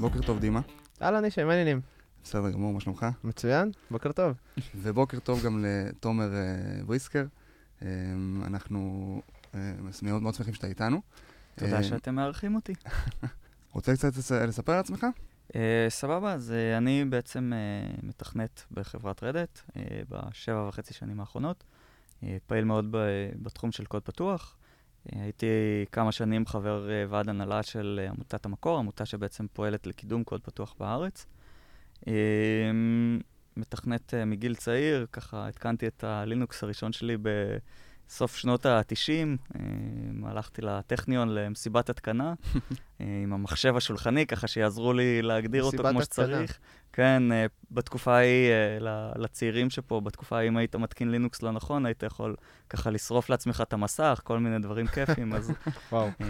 בוקר טוב, דימה. אהלן, אישי, מה העניינים? בסדר גמור, מה שלומך? מצוין, בוקר טוב. ובוקר טוב גם לתומר אה, בריסקר. אה, אנחנו אה, מאוד מאוד שמחים שאתה איתנו. תודה אה, שאתם מארחים אותי. רוצה קצת לס- לספר על עצמך? אה, סבבה, אז אה, אני בעצם אה, מתכנת בחברת רדט אה, בשבע וחצי שנים האחרונות. אה, פעיל מאוד ב- בתחום של קוד פתוח. הייתי כמה שנים חבר אה, ועד הנהלה של אה, עמותת המקור, עמותה שבעצם פועלת לקידום קוד פתוח בארץ. אה, מתכנת אה, מגיל צעיר, ככה התקנתי את הלינוקס הראשון שלי בסוף שנות ה-90. הלכתי לטכניון למסיבת התקנה עם המחשב השולחני, ככה שיעזרו לי להגדיר אותו כמו התקנה. שצריך. כן, אה, בתקופה ההיא, אה, לצעירים שפה, בתקופה ההיא, אם היית מתקין לינוקס לא נכון, היית יכול ככה לשרוף לעצמך את המסך, כל מיני דברים כיפים, אז וואו. אה,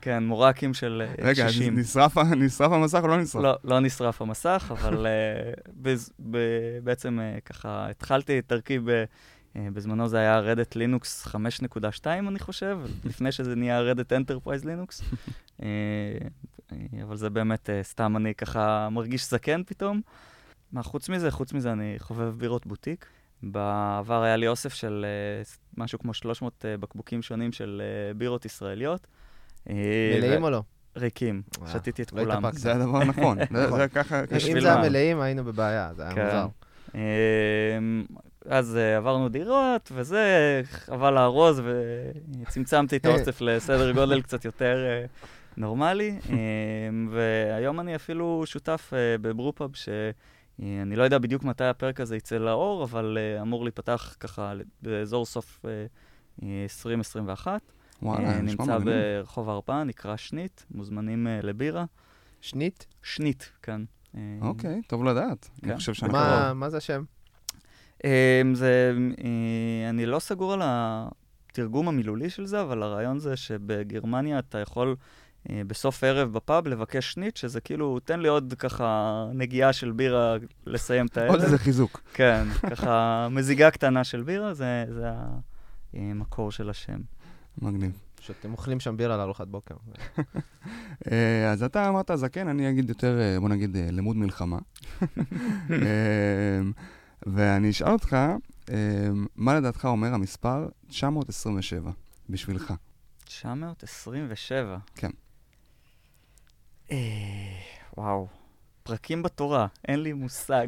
כן, מורקים של רגע, אז 60. נשרף ה- נשרף המסך או לא נשרף? לא, לא נשרף המסך, אבל בז, ב, בעצם ככה התחלתי את דרכי, ב, בזמנו זה היה Red Hat Linux 5.2 אני חושב, לפני שזה נהיה Red Hat Enterprise Linux. אבל זה באמת אה, סתם אני ככה מרגיש זקן פתאום. מה, חוץ מזה, חוץ מזה אני חובב בירות בוטיק. בעבר היה לי אוסף של אה, משהו כמו 300 אה, בקבוקים שונים של בירות ישראליות. מלאים ו- או לא? ריקים, שתיתי את לא כולם. זה הדבר הנכון. זה- נכון. זה ככה... אם זה היה? מלאים, היינו בבעיה, זה היה כן. מוזר. אז עברנו דירות, וזה, חבל לארוז, וצמצמתי את האוסף לסדר גודל קצת יותר נורמלי. אמ, והיום אני אפילו שותף אה, בברופאב, שאני לא יודע בדיוק מתי הפרק הזה יצא לאור, אבל אה, אמור להיפתח ככה באזור סוף אה, אה, 2021. וואלה, אה, נשמע נמצא מגניב. ברחוב ההרפאה, נקרא שנית, מוזמנים אה, לבירה. שנית? שנית, כן. אה, אוקיי, טוב לדעת. אני כן. חושב שאני מה- קרוב. מה זה השם? זה, אני לא סגור על התרגום המילולי של זה, אבל הרעיון זה שבגרמניה אתה יכול בסוף ערב בפאב לבקש שנית, שזה כאילו, תן לי עוד ככה נגיעה של בירה לסיים את הערב. עוד איזה חיזוק. כן, ככה מזיגה קטנה של בירה, זה, זה המקור של השם. מגניב. שאתם אוכלים שם בירה לארוחת בוקר. אה, אז אתה אמרת זקן, אני אגיד יותר, אה, בוא נגיד, אה, למוד מלחמה. אה, ואני אשאל אותך, אה, מה לדעתך אומר המספר 927 בשבילך? 927. כן. אה, וואו, פרקים בתורה, אין לי מושג.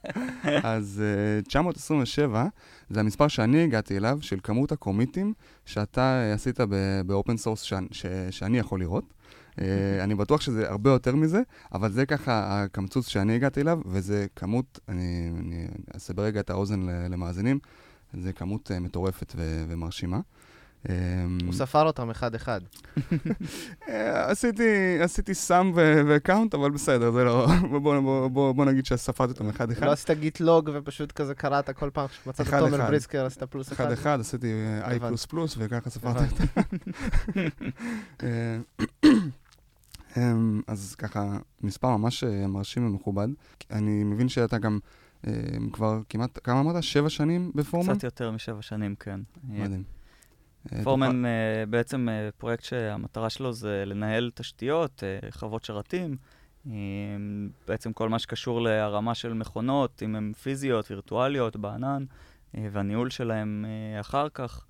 אז אה, 927 זה המספר שאני הגעתי אליו, של כמות הקומיטים שאתה אה, עשית ב open source שאני יכול לראות. אה, אני בטוח שזה הרבה יותר מזה, אבל זה ככה הקמצוץ שאני הגעתי אליו, וזה כמות, אני, אני אסבר רגע את האוזן למאזינים, זה כמות אה, מטורפת ו- ומרשימה. אה, הוא ספר אותם אחד-אחד. אה, עשיתי, עשיתי סאם וקאונט, אבל בסדר, זה לא... בוא, בוא, בוא, בוא, בוא נגיד שספרתי אותם אחד-אחד. לא עשית גיט לוג ופשוט כזה קראת כל פעם שמצאת אחד, תומר אחד. בריסקר, עשית פלוס אחד. אחד-אחד, עשיתי הבנתי. פלוס פלוס, וככה ספרתי. אותם. אה, אמ, אז ככה, מספר ממש אה, מרשים ומכובד. אני מבין שאתה גם כבר כמעט, כמה אמרת? שבע שנים בפורמן? קצת יותר משבע שנים, כן. מדהים. אה, Foreman אה, בעצם אה, פרויקט שהמטרה שלו זה לנהל תשתיות, חוות שרתים, בעצם כל מה שקשור להרמה של מכונות, אם הן פיזיות, וירטואליות, בענן, והניהול שלהן אחר כך.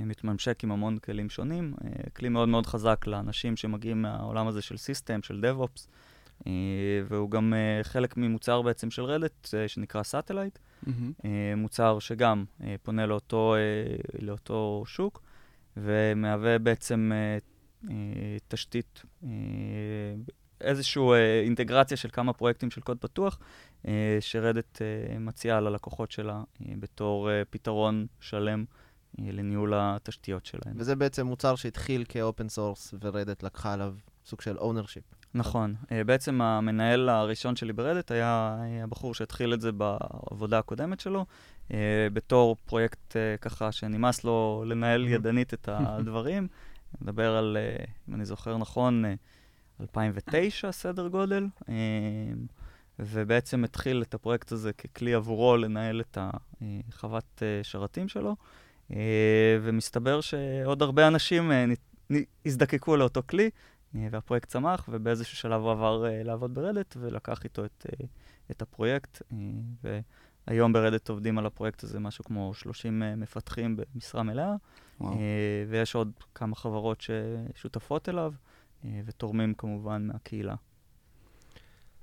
מתממשק עם המון כלים שונים, כלי מאוד מאוד חזק לאנשים שמגיעים מהעולם הזה של system, של DevOps, אה, והוא גם חלק ממוצר בעצם של Red Hat, שנקרא Satellite. אה, מוצר שגם פונה לאותו, לאותו שוק, ומהווה בעצם אה, אה, תשתית, אה, איזושהי אה, אינטגרציה של כמה פרויקטים של קוד פתוח, אה, ש Red Hat אה, מציעה ללקוחות שלה אה, בתור אה, פתרון שלם אה, לניהול התשתיות שלהם. וזה בעצם מוצר שהתחיל כ open source, ו Red Hat לקחה עליו סוג של ownership. נכון. אה, בעצם המנהל הראשון שלי ב Red Hat היה הבחור שהתחיל את זה בעבודה הקודמת שלו, בתור פרויקט אה, ככה שנמאס לו לנהל ידנית את הדברים. מדבר על, אה, אם אני זוכר נכון, אה, 2009 סדר גודל, אה, ובעצם התחיל את הפרויקט הזה ככלי עבורו לנהל את החוות שרתים שלו, אה, ומסתבר שעוד הרבה אנשים אה, נ- נ- הזדקקו לאותו כלי. והפרויקט צמח, ובאיזשהו שלב הוא עבר אה, לעבוד ב Red Hat, ולקח איתו את, אה, את הפרויקט. והיום ב Red Hat עובדים על הפרויקט הזה משהו כמו 30 אה, מפתחים במשרה מלאה, וואו. אה, ויש עוד כמה חברות ששותפות אליו, אה, ותורמים כמובן מהקהילה.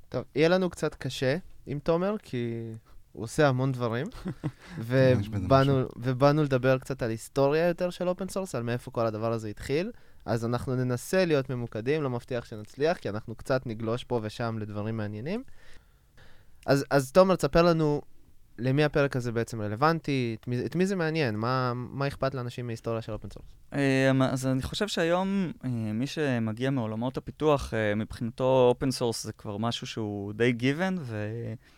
טוב, יהיה לנו קצת קשה עם תומר, כי הוא עושה המון דברים, ובאנו, ובאנו לדבר קצת על היסטוריה יותר של open source, על מאיפה כל הדבר הזה התחיל. אז אנחנו ננסה להיות ממוקדים, לא מבטיח שנצליח, כי אנחנו קצת נגלוש פה ושם לדברים מעניינים. אז, אז תומר, תספר לנו למי הפרק הזה בעצם רלוונטי, את מי, את מי זה מעניין, מה, מה אכפת לאנשים מהיסטוריה של open source. אמ, אז אני חושב שהיום אה, מי שמגיע מעולמות הפיתוח, אה, מבחינתו open source זה כבר משהו שהוא די given,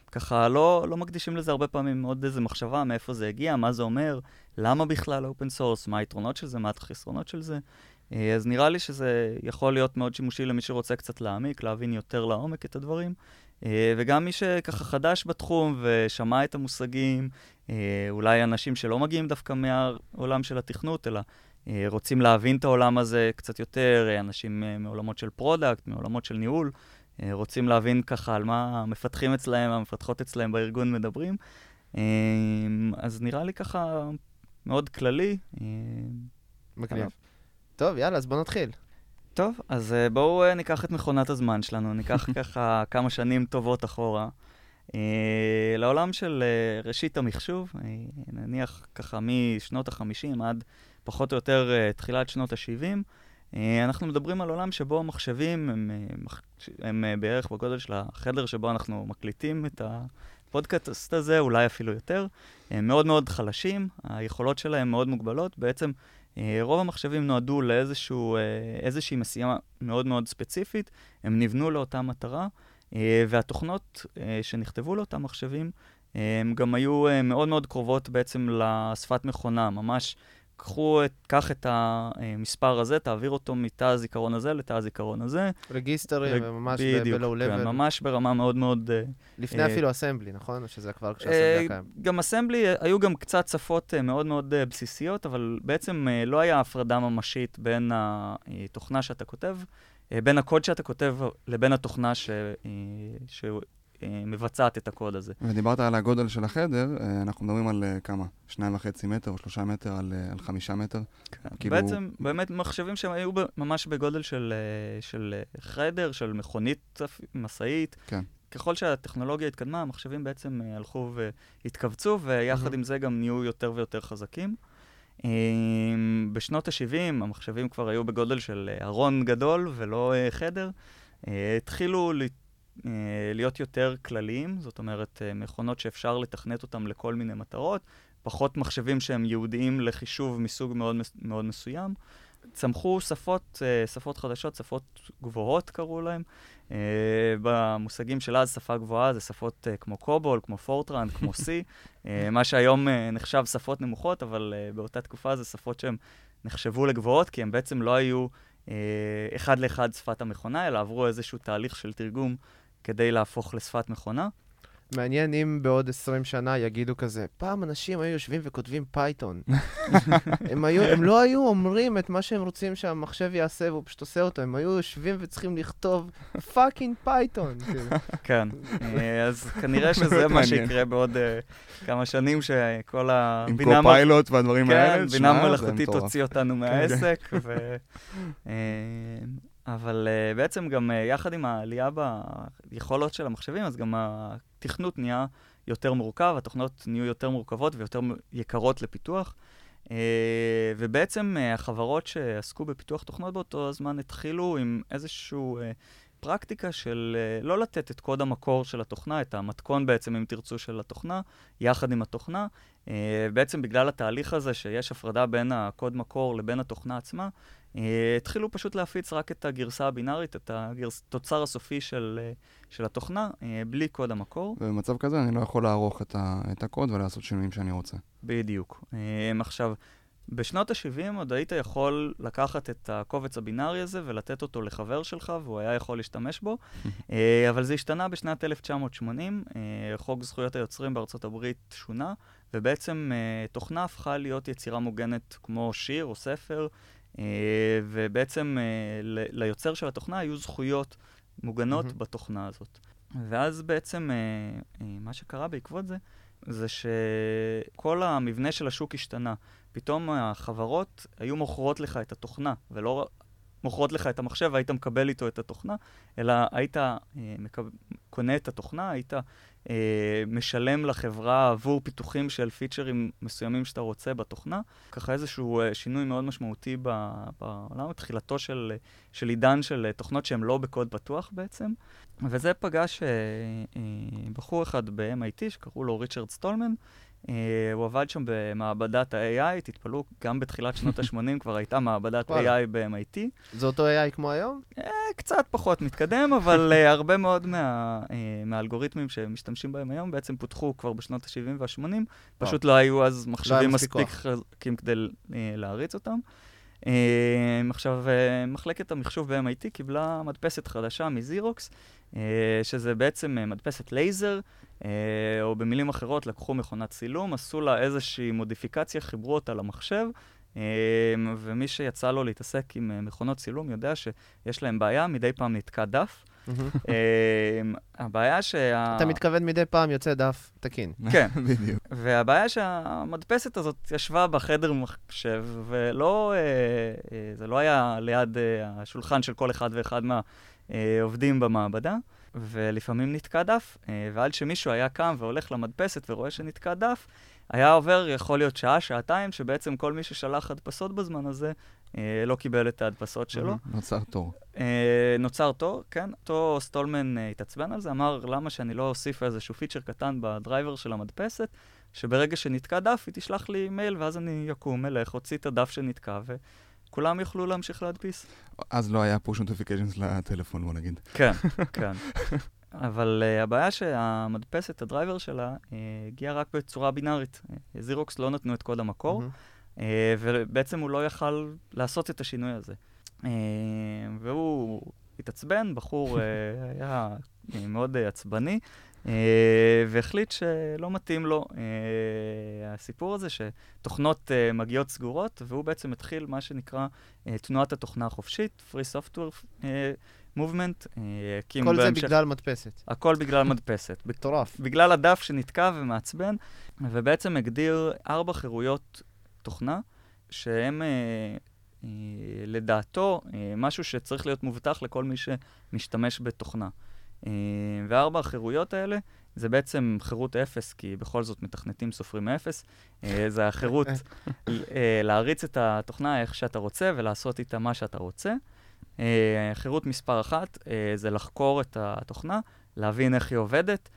וככה לא, לא מקדישים לזה הרבה פעמים עוד איזה מחשבה מאיפה זה הגיע, מה זה אומר, למה בכלל open source, מה היתרונות של זה, מה החסרונות של זה. אה, אז נראה לי שזה יכול להיות מאוד שימושי למי שרוצה קצת להעמיק, להבין יותר לעומק את הדברים. אה, וגם מי שככה חדש בתחום ושמע את המושגים, אה, אולי אנשים שלא מגיעים דווקא מהעולם של התכנות, אלא אה, רוצים להבין את העולם הזה קצת יותר, אנשים מעולמות של product, מעולמות של ניהול, רוצים להבין ככה על מה המפתחים אצלהם, המפתחות אצלהם בארגון מדברים. אז נראה לי ככה מאוד כללי. מגניב. טוב, יאללה, אז בוא נתחיל. טוב, אז uh, בואו uh, ניקח את מכונת הזמן שלנו, ניקח ככה כמה שנים טובות אחורה. Uh, לעולם של ראשית המחשוב, נניח ככה משנות ה-50 עד פחות או יותר תחילת שנות ה-70, uh, אנחנו מדברים על עולם שבו המחשבים הם, הם בערך בגודל של החדר שבו אנחנו מקליטים את הפודקאסט הזה, אולי אפילו יותר. הם מאוד מאוד חלשים, היכולות שלהם מאוד מוגבלות. בעצם אה, רוב המחשבים נועדו לאיזשהו, אה, משימה מאוד מאוד ספציפית, הם נבנו לאותה מטרה, אה, והתוכנות אה, שנכתבו לאותם מחשבים, אה, הם גם היו אה, מאוד מאוד קרובות בעצם לשפת מכונה, ממש קחו את, קח את המספר הזה, תעביר אותו מתא הזיכרון הזה לתא הזיכרון הזה. רגיסטרים, רג- וממש בדיוק, ב-low כן, level. ממש ברמה מאוד מאוד... אה, לפני אה, אפילו אסמבלי, נכון? שזה כבר אה, כשהאסמבלי היה קיים? גם אסמבלי, אה, היו גם קצת שפות אה, מאוד מאוד אה, בסיסיות, אבל בעצם אה, לא היה הפרדה ממשית בין התוכנה שאתה כותב, אה, בין הקוד שאתה כותב לבין התוכנה ש- אה, שמבצעת את הקוד הזה. ודיברת על הגודל של החדר, אה, אנחנו מדברים על אה, כמה? שניים וחצי מטר או שלושה מטר על, אה, על חמישה מטר? כאילו- בעצם, באמת מחשבים שהם היו ממש בגודל של, של חדר, של מכונית, משאית. כן. ככל שהטכנולוגיה התקדמה, המחשבים בעצם הלכו והתכווצו, ויחד מהמם. עם זה גם נהיו יותר ויותר חזקים. בשנות ה-70 המחשבים כבר היו בגודל של ארון גדול ולא חדר. התחילו להיות יותר כלליים, זאת אומרת, אה, מכונות שאפשר לתכנת אותן לכל מיני מטרות, פחות מחשבים שהם ייעודיים לחישוב מסוג מאוד, מאוד מסוים. צמחו שפות, אה, שפות חדשות, שפות גבוהות קראו להן. אה, במושגים של אז, שפה גבוהה זה שפות אה, כמו קובול, כמו פורטרן, כמו C, אה, מה שהיום אה, נחשב שפות נמוכות, אבל אה, באותה תקופה זה שפות שהן נחשבו לגבוהות, כי הן בעצם לא היו אה, אחד לאחד שפת המכונה, אלא עברו איזשהו תהליך של תרגום כדי להפוך לשפת מכונה. מעניין אם בעוד 20 שנה יגידו כזה, פעם אנשים היו יושבים וכותבים פייתון. הם, היו, הם לא היו אומרים את מה שהם רוצים שהמחשב יעשה והוא פשוט עושה אותו, הם היו יושבים וצריכים לכתוב fucking פייתון. כאילו. כן, אה, אז כנראה שזה מה. שיקרה בעוד אה, כמה שנים, שכל עם הבינה המ- Copilot והדברים כן, האלה, בינה שמע, זה מלאכותית. תוציא אותנו מהעסק. ו... אה, אבל אה, בעצם גם אה, יחד עם העלייה ביכולות של המחשבים, אז גם התכנות נהיה יותר מורכב, התוכנות נהיו יותר מורכבות ויותר יקרות לפיתוח. אה, ובעצם אה, החברות שעסקו בפיתוח תוכנות באותו הזמן התחילו עם איזושהי פרקטיקה של אה, לא לתת את קוד המקור של התוכנה, את המתכון בעצם, אם תרצו, של התוכנה, יחד עם התוכנה. אה, בעצם בגלל התהליך הזה שיש הפרדה בין הקוד מקור לבין התוכנה עצמה, התחילו פשוט להפיץ רק את הגרסה הבינארית, את התוצר הסופי של, אה, של התוכנה, אה, בלי קוד המקור. ובמצב כזה אני לא יכול לערוך את, ה, את הקוד ולעשות שינויים שאני רוצה. בדיוק. אה, עכשיו, בשנות ה-70 עוד היית יכול לקחת את הקובץ הבינארי הזה ולתת אותו לחבר שלך, והוא היה יכול להשתמש בו, אה, אבל זה השתנה בשנת 1980, אה, חוק זכויות היוצרים בארצות הברית שונה, ובעצם אה, תוכנה הפכה להיות יצירה מוגנת כמו שיר או ספר, אה, ובעצם אה, ליוצר של התוכנה היו זכויות מוגנות מהמם. בתוכנה הזאת. ואז בעצם אה, אה, מה שקרה בעקבות זה, זה שכל המבנה של השוק השתנה. פתאום החברות היו מוכרות לך את התוכנה, ולא מוכרות לך את המחשב והיית מקבל איתו את התוכנה, אלא היית אה, מקב... קונה את התוכנה, היית אה, משלם לחברה עבור פיתוחים של פיצ'רים מסוימים שאתה רוצה בתוכנה. ככה איזשהו אה, שינוי מאוד משמעותי בעולם, תחילתו של, של עידן של אה, תוכנות שהן לא בקוד פתוח בעצם. וזה פגש אה, אה, בחור אחד ב-MIT שקראו לו ריצ'רד סטולמן. אה, הוא עבד שם במעבדת ה-AI, תתפלאו, גם בתחילת שנות ה-80 כבר הייתה מעבדת. AI ב-MIT. זה אותו AI כמו היום? אה, קצת פחות מתקדם, אבל אה, הרבה מאוד מה, מהאלגוריתמים שמשתמשים בהם היום בעצם פותחו כבר בשנות ה-70 וה-80, פשוט לא היו אז מחשבים מספיק. חזקים כדי להריץ אותם. עכשיו, מחלקת המחשוב ב-MIT קיבלה מדפסת חדשה מזירוקס, שזה בעצם אה, מדפסת לייזר, אה, או במילים אחרות, לקחו מכונת צילום, עשו לה איזושהי מודיפיקציה, חיברו אותה למחשב, אה, ומי שיצא לו להתעסק עם אה, מכונות צילום יודע שיש להם בעיה, מדי פעם נתקע דף. אה, הבעיה שה... אתה מתכוון מדי פעם יוצא דף תקין. כן. בדיוק. והבעיה שהמדפסת הזאת ישבה בחדר מחשב, ולא, אה, אה, זה לא היה ליד אה, השולחן של כל אחד ואחד מהעובדים במעבדה, ולפעמים נתקע דף, אה, ועד שמישהו היה קם והולך למדפסת ורואה שנתקע דף, היה עובר, יכול להיות שעה, שעתיים, שבעצם כל מי ששלח הדפסות בזמן הזה, אה, לא קיבל את ההדפסות שלו. נוצר תור. אה, נוצר תור, כן, אותו סטולמן אה, התעצבן על זה, אמר למה שאני לא אוסיף איזשהו feature קטן בדרייבר של המדפסת, שברגע שנתקע דף היא תשלח לי מייל ואז אני יקום, אלך, אוציא את הדף שנתקע וכולם יוכלו להמשיך להדפיס. אז לא היה push notifications לטלפון, בוא נגיד. כן, כן. אבל uh, הבעיה שהמדפסת, הדרייבר שלה, uh, הגיעה רק בצורה בינארית. זירוקס לא נתנו את קוד המקור, מהמם. uh, ובעצם הוא לא יכל לעשות את השינוי הזה. Uh, והוא התעצבן, בחור uh, היה מאוד uh, עצבני, והחליט שלא מתאים לו uh, הסיפור הזה שתוכנות uh, מגיעות סגורות, והוא בעצם התחיל מה שנקרא תנועת התוכנה החופשית, Free Software Movement. כל זה בגלל מדפסת. הכל בגלל מדפסת. מטורף. בגלל הדף שנתקע ומעצבן, ובעצם הגדיר ארבע חירויות תוכנה, שהן, אה, אה, לדעתו, אה, משהו שצריך להיות מובטח לכל מי שמשתמש בתוכנה. אה, וארבע החירויות האלה זה בעצם חירות אפס, כי בכל זאת מתכנתים סופרים מאפס. אה, זה החירות אה, להריץ את התוכנה איך שאתה רוצה ולעשות איתה מה שאתה רוצה. חירות מספר אחת זה לחקור את התוכנה, להבין איך היא עובדת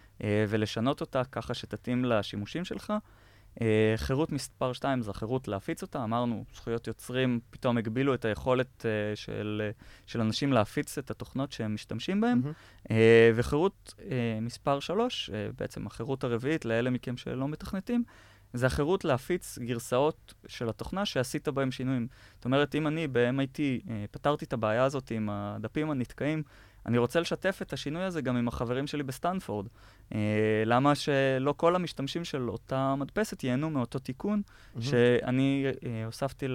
ולשנות אותה ככה שתתאים לשימושים שלך. אה, חירות מספר 2 זה החירות להפיץ אותה. אמרנו, זכויות יוצרים פתאום הגבילו את היכולת אה, של, אה, של אנשים להפיץ את התוכנות שהם משתמשים בהן. מהמם. אה, וחירות אה, מספר 3, אה, בעצם החירות הרביעית לאלה מכם שלא מתכנתים, זה החירות להפיץ גרסאות של התוכנה שעשית בהם שינויים. זאת אומרת, אם אני ב-MIT אה, פתרתי את הבעיה הזאת עם הדפים הנתקעים, אני רוצה לשתף את השינוי הזה גם עם החברים שלי בסטנפורד. אה, למה שלא כל המשתמשים של אותה מדפסת ייהנו מאותו תיקון מהמם. שאני אה, הוספתי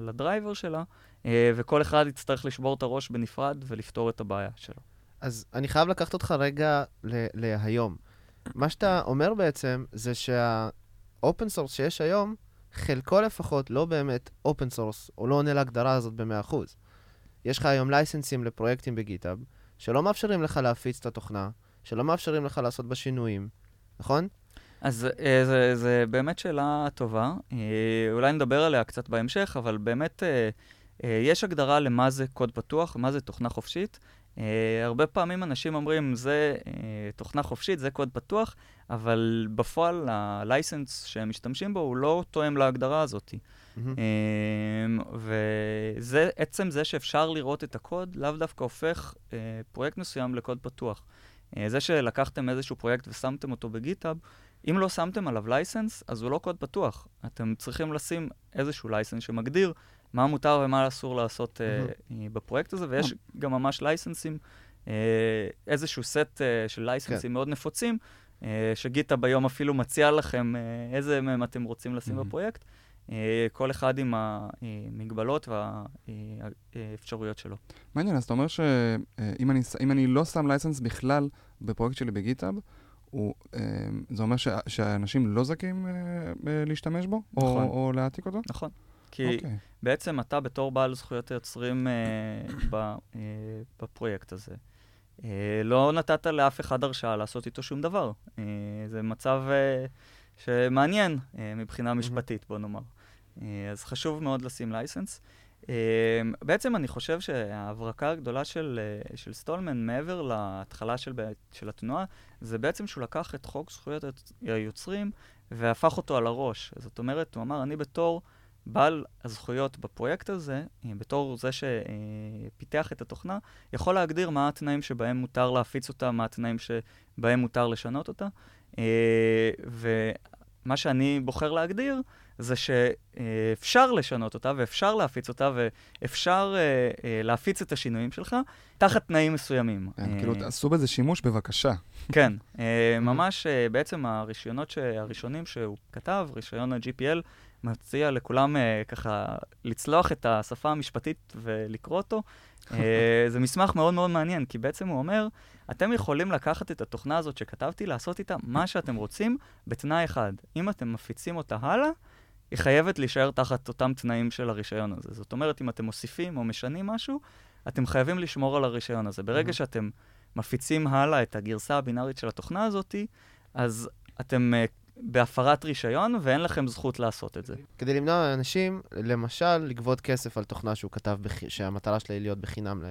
לדרייבר שלה, אה, וכל אחד יצטרך לשבור את הראש בנפרד ולפתור את הבעיה שלו. אז אני חייב לקחת אותך רגע ל- להיום. מה שאתה אומר בעצם זה שה open source שיש היום, חלקו לפחות לא באמת open source, או לא עונה להגדרה הזאת ב-100%. יש לך היום license ים לפרויקטים ב GitHub, שלא מאפשרים לך להפיץ את התוכנה, שלא מאפשרים לך לעשות בה שינויים, נכון? אז אה, זה, זה באמת שאלה טובה. אה, אולי נדבר עליה קצת בהמשך, אבל באמת אה, יש הגדרה למה זה קוד פתוח, מה זה תוכנה חופשית. אה, הרבה פעמים אנשים אומרים, זה אה, תוכנה חופשית, זה קוד פתוח, אבל בפועל ה license שהם משתמשים בו הוא לא תואם להגדרה הזאת. אמ, וזה, עצם זה שאפשר לראות את הקוד, לאו דווקא הופך אה, פרויקט מסוים לקוד פתוח. אה, זה שלקחתם איזשהו פרויקט ושמתם אותו ב GitHub, אם לא שמתם עליו license, אז הוא לא קוד פתוח. אתם צריכים לשים איזשהו license שמגדיר מה מותר ומה אסור לעשות אה, אה, בפרויקט הזה, ויש גם ממש license ים, אה, איזשהו סט אה, של לייסנסים מאוד נפוצים, שגיטאב היום אפילו מציע לכם איזה מהם אתם רוצים לשים Mhm. בפרויקט. אה, כל אחד עם המגבלות והאפשרויות שלו. מעניין, אז אתה אומר שאם אני, אם אני לא שם לייסנס בכלל בפרויקט שלי בגיטאב, הוא, זה אומר ש, שאנשים לא זכים להשתמש בו? נכון. או, או להעתיק אותו? נכון. כי okay. אוקיי. בעצם אתה בתור בעל זכויות היוצרים אה, אה, בפרויקט הזה, אה, לא נתת לאף אחד הרשאה לעשות איתו שום דבר. אה, זה מצב אה, שמעניין אה, מבחינה משפטית, בוא נאמר. אה, אז חשוב מאוד לשים לייסנס. Uh, בעצם אני חושב שההברקה הגדולה של, uh, של סטולמן, מעבר להתחלה של, של התנועה, זה בעצם שהוא לקח את חוק זכויות היוצרים והפך אותו על הראש. זאת אומרת, הוא אמר, אני בתור בעל הזכויות בפרויקט הזה, uh, בתור זה שפיתח את התוכנה, יכול להגדיר מה התנאים שבהם מותר להפיץ אותה, מה התנאים שבהם מותר לשנות אותה. Uh, ומה שאני בוחר להגדיר, זה שאפשר לשנות אותה ואפשר להפיץ אותה ואפשר אה, אה, להפיץ את השינויים שלך תחת תנאים מסוימים. כן, כאילו, תעשו בזה שימוש בבקשה. כן, אה, ממש בעצם הרישיונות הראשונים שהוא כתב, רישיון ה-GPL, מציע לכולם ככה לצלוח את השפה המשפטית ולקרוא אותו. זה מסמך מאוד מאוד מעניין, כי בעצם הוא אומר, אתם יכולים לקחת את התוכנה הזאת שכתבתי, לעשות איתה מה שאתם רוצים, בתנאי אחד. אם אתם מפיצים אותה הלאה, היא חייבת להישאר תחת אותם תנאים של הרישיון הזה. זאת אומרת, אם אתם מוסיפים או משנים משהו, אתם חייבים לשמור על הרישיון הזה. ברגע. שאתם מפיצים הלאה את הגרסה הבינארית של התוכנה הזאת, אז אתם uh, בהפרת רישיון ואין לכם זכות לעשות את זה. כדי למנוע מאנשים, למשל, לגבות כסף על תוכנה שהוא כתב, בח... שהמטרה שלה היא להיות בחינם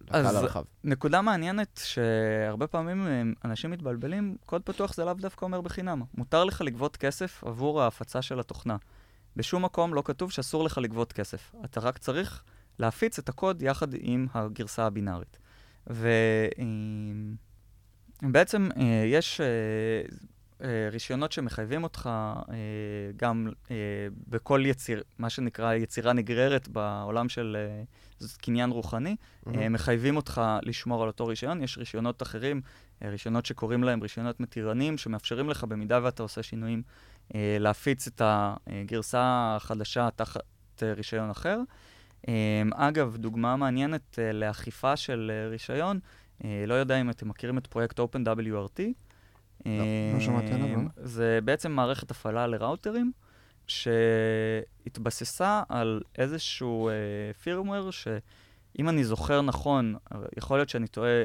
לקהל הרחב. נקודה מעניינת, שהרבה פעמים אה, אנשים מתבלבלים, קוד פתוח זה לאו דווקא אומר בחינם. מותר לך לגבות כסף עבור ההפצה של התוכנה. בשום מקום לא כתוב שאסור לך לגבות כסף. אתה רק צריך להפיץ את הקוד יחד עם הגרסה הבינארית. ובעצם אה, אה, יש רישיונות שמחייבים אותך גם בכל יציר, מה שנקרא יצירה נגררת בעולם של קניין רוחני, mm-hmm. מחייבים אותך לשמור על אותו רישיון. יש רישיונות אחרים, רישיונות שקוראים להם רישיונות מתירנים, שמאפשרים לך, במידה ואתה עושה שינויים אה, להפיץ את הגרסה החדשה תחת אה, רישיון אחר. אה, אגב, דוגמה מעניינת לאכיפה של רישיון, לא יודע אם אתם מכירים את פרויקט OpenWRT. לא, לא שמעתי עליו. זה בעצם מערכת הפעלה לראוטרים, שהתבססה על איזשהו פירמוור, שאם אני זוכר נכון, יכול להיות שאני טועה,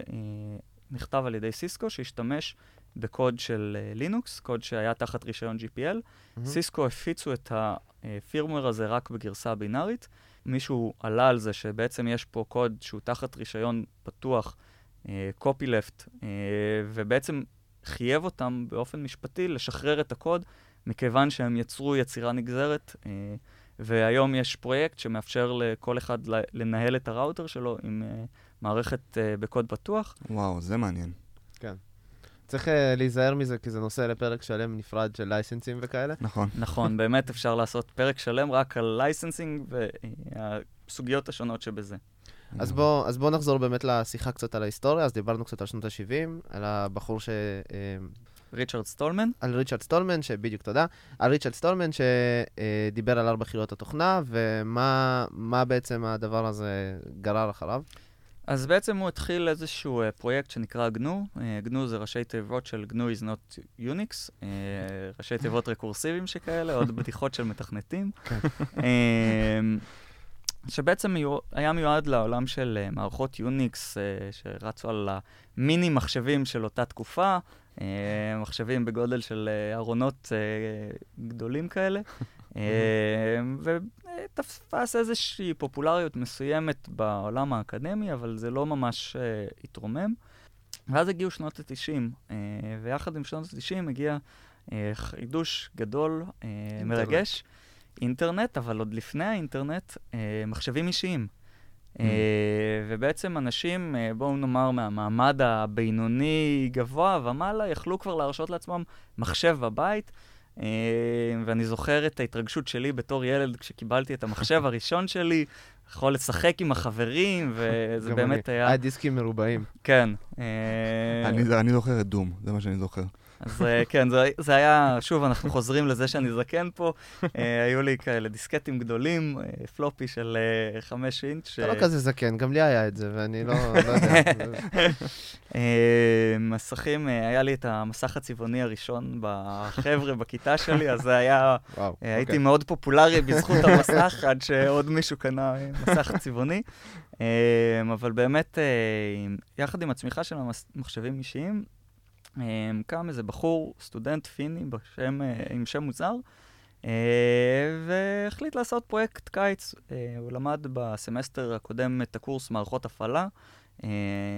נכתב על ידי סיסקו, שהשתמש בקוד של לינוקס, קוד שהיה תחת רישיון GPL. Mm-hmm. סיסקו הפיצו את הפירמוור הזה רק בגרסה בינארית. מישהו עלה על זה שבעצם יש פה קוד שהוא תחת רישיון פתוח, copyleft, ובעצם חייב אותם באופן משפטי לשחרר את הקוד, מכיוון שהם יצרו יצירה נגזרת. אה, והיום יש פרויקט שמאפשר לכל אחד לנהל את הראוטר שלו עם אה, מערכת אה, בקוד פתוח. וואו, זה מעניין. כן. צריך אה, להיזהר מזה, כי זה נושא לפרק שלם נפרד של license ים וכאלה. נכון. נכון, באמת אפשר לעשות פרק שלם רק על licensing והסוגיות השונות שבזה. אז בואו בוא נחזור באמת לשיחה קצת על ההיסטוריה, אז דיברנו קצת על שנות ה-70, על הבחור ש... ריצ'רד סטולמן? על ריצ'רד סטולמן, שבדיוק תודה. על ריצ'רד סטולמן שדיבר על ארבע חילות התוכנה, ומה בעצם הדבר הזה גרר אחריו? אז בעצם הוא התחיל איזשהו uh, פרויקט שנקרא גנו. Uh, גנו זה ראשי תיבות של גנו is not Unix, ראשי תיבות רקורסיביים שכאלה, עוד בדיחות של מתכנתים. שבעצם היה מיועד לעולם של uh, מערכות יוניקס uh, שרצו על המיני מחשבים של אותה תקופה, uh, מחשבים בגודל של ארונות גדולים כאלה. ותפס איזושהי פופולריות מסוימת בעולם האקדמי, אבל זה לא ממש התרומם. ואז הגיעו שנות ה-90, uh, ויחד עם שנות ה-90 הגיע חידוש גדול, מרגש, אינטרנט, אבל עוד לפני האינטרנט, uh, מחשבים אישיים. Mm. Uh, ובעצם אנשים, uh, בואו נאמר, מהמעמד הבינוני גבוה ומעלה, יכלו כבר להרשות לעצמם מחשב בבית. אה, ואני זוכר את ההתרגשות שלי בתור ילד כשקיבלתי את המחשב הראשון שלי, יכול לשחק עם החברים, וזה באמת היה... היה דיסקים מרובעים. כן. אה, אני זוכר את דום, זה מה שאני זוכר. אז אה, כן, זה, זה היה, שוב, אנחנו חוזרים לזה שאני זקן פה. אה, היו לי כאלה דיסקטים גדולים, אה, פלופי של חמש אינץ'. אתה לא כזה זקן, גם לי היה את זה, ואני לא לא יודע. אה, מסכים, אה, היה לי את המסך הצבעוני הראשון בחבר'ה בכיתה שלי, אז זה היה, וואו. אה, הייתי אוקיי. מאוד פופולרי בזכות המסך, עד שעוד מישהו קנה מסך צבעוני. אה, אבל באמת, אה, יחד עם הצמיחה של המחשבים אישיים, קם איזה בחור, סטודנט פיני בשם, אה, עם שם מוזר, אה, והחליט לעשות פרויקט קיץ. אה, הוא למד בסמסטר הקודם את הקורס מערכות הפעלה.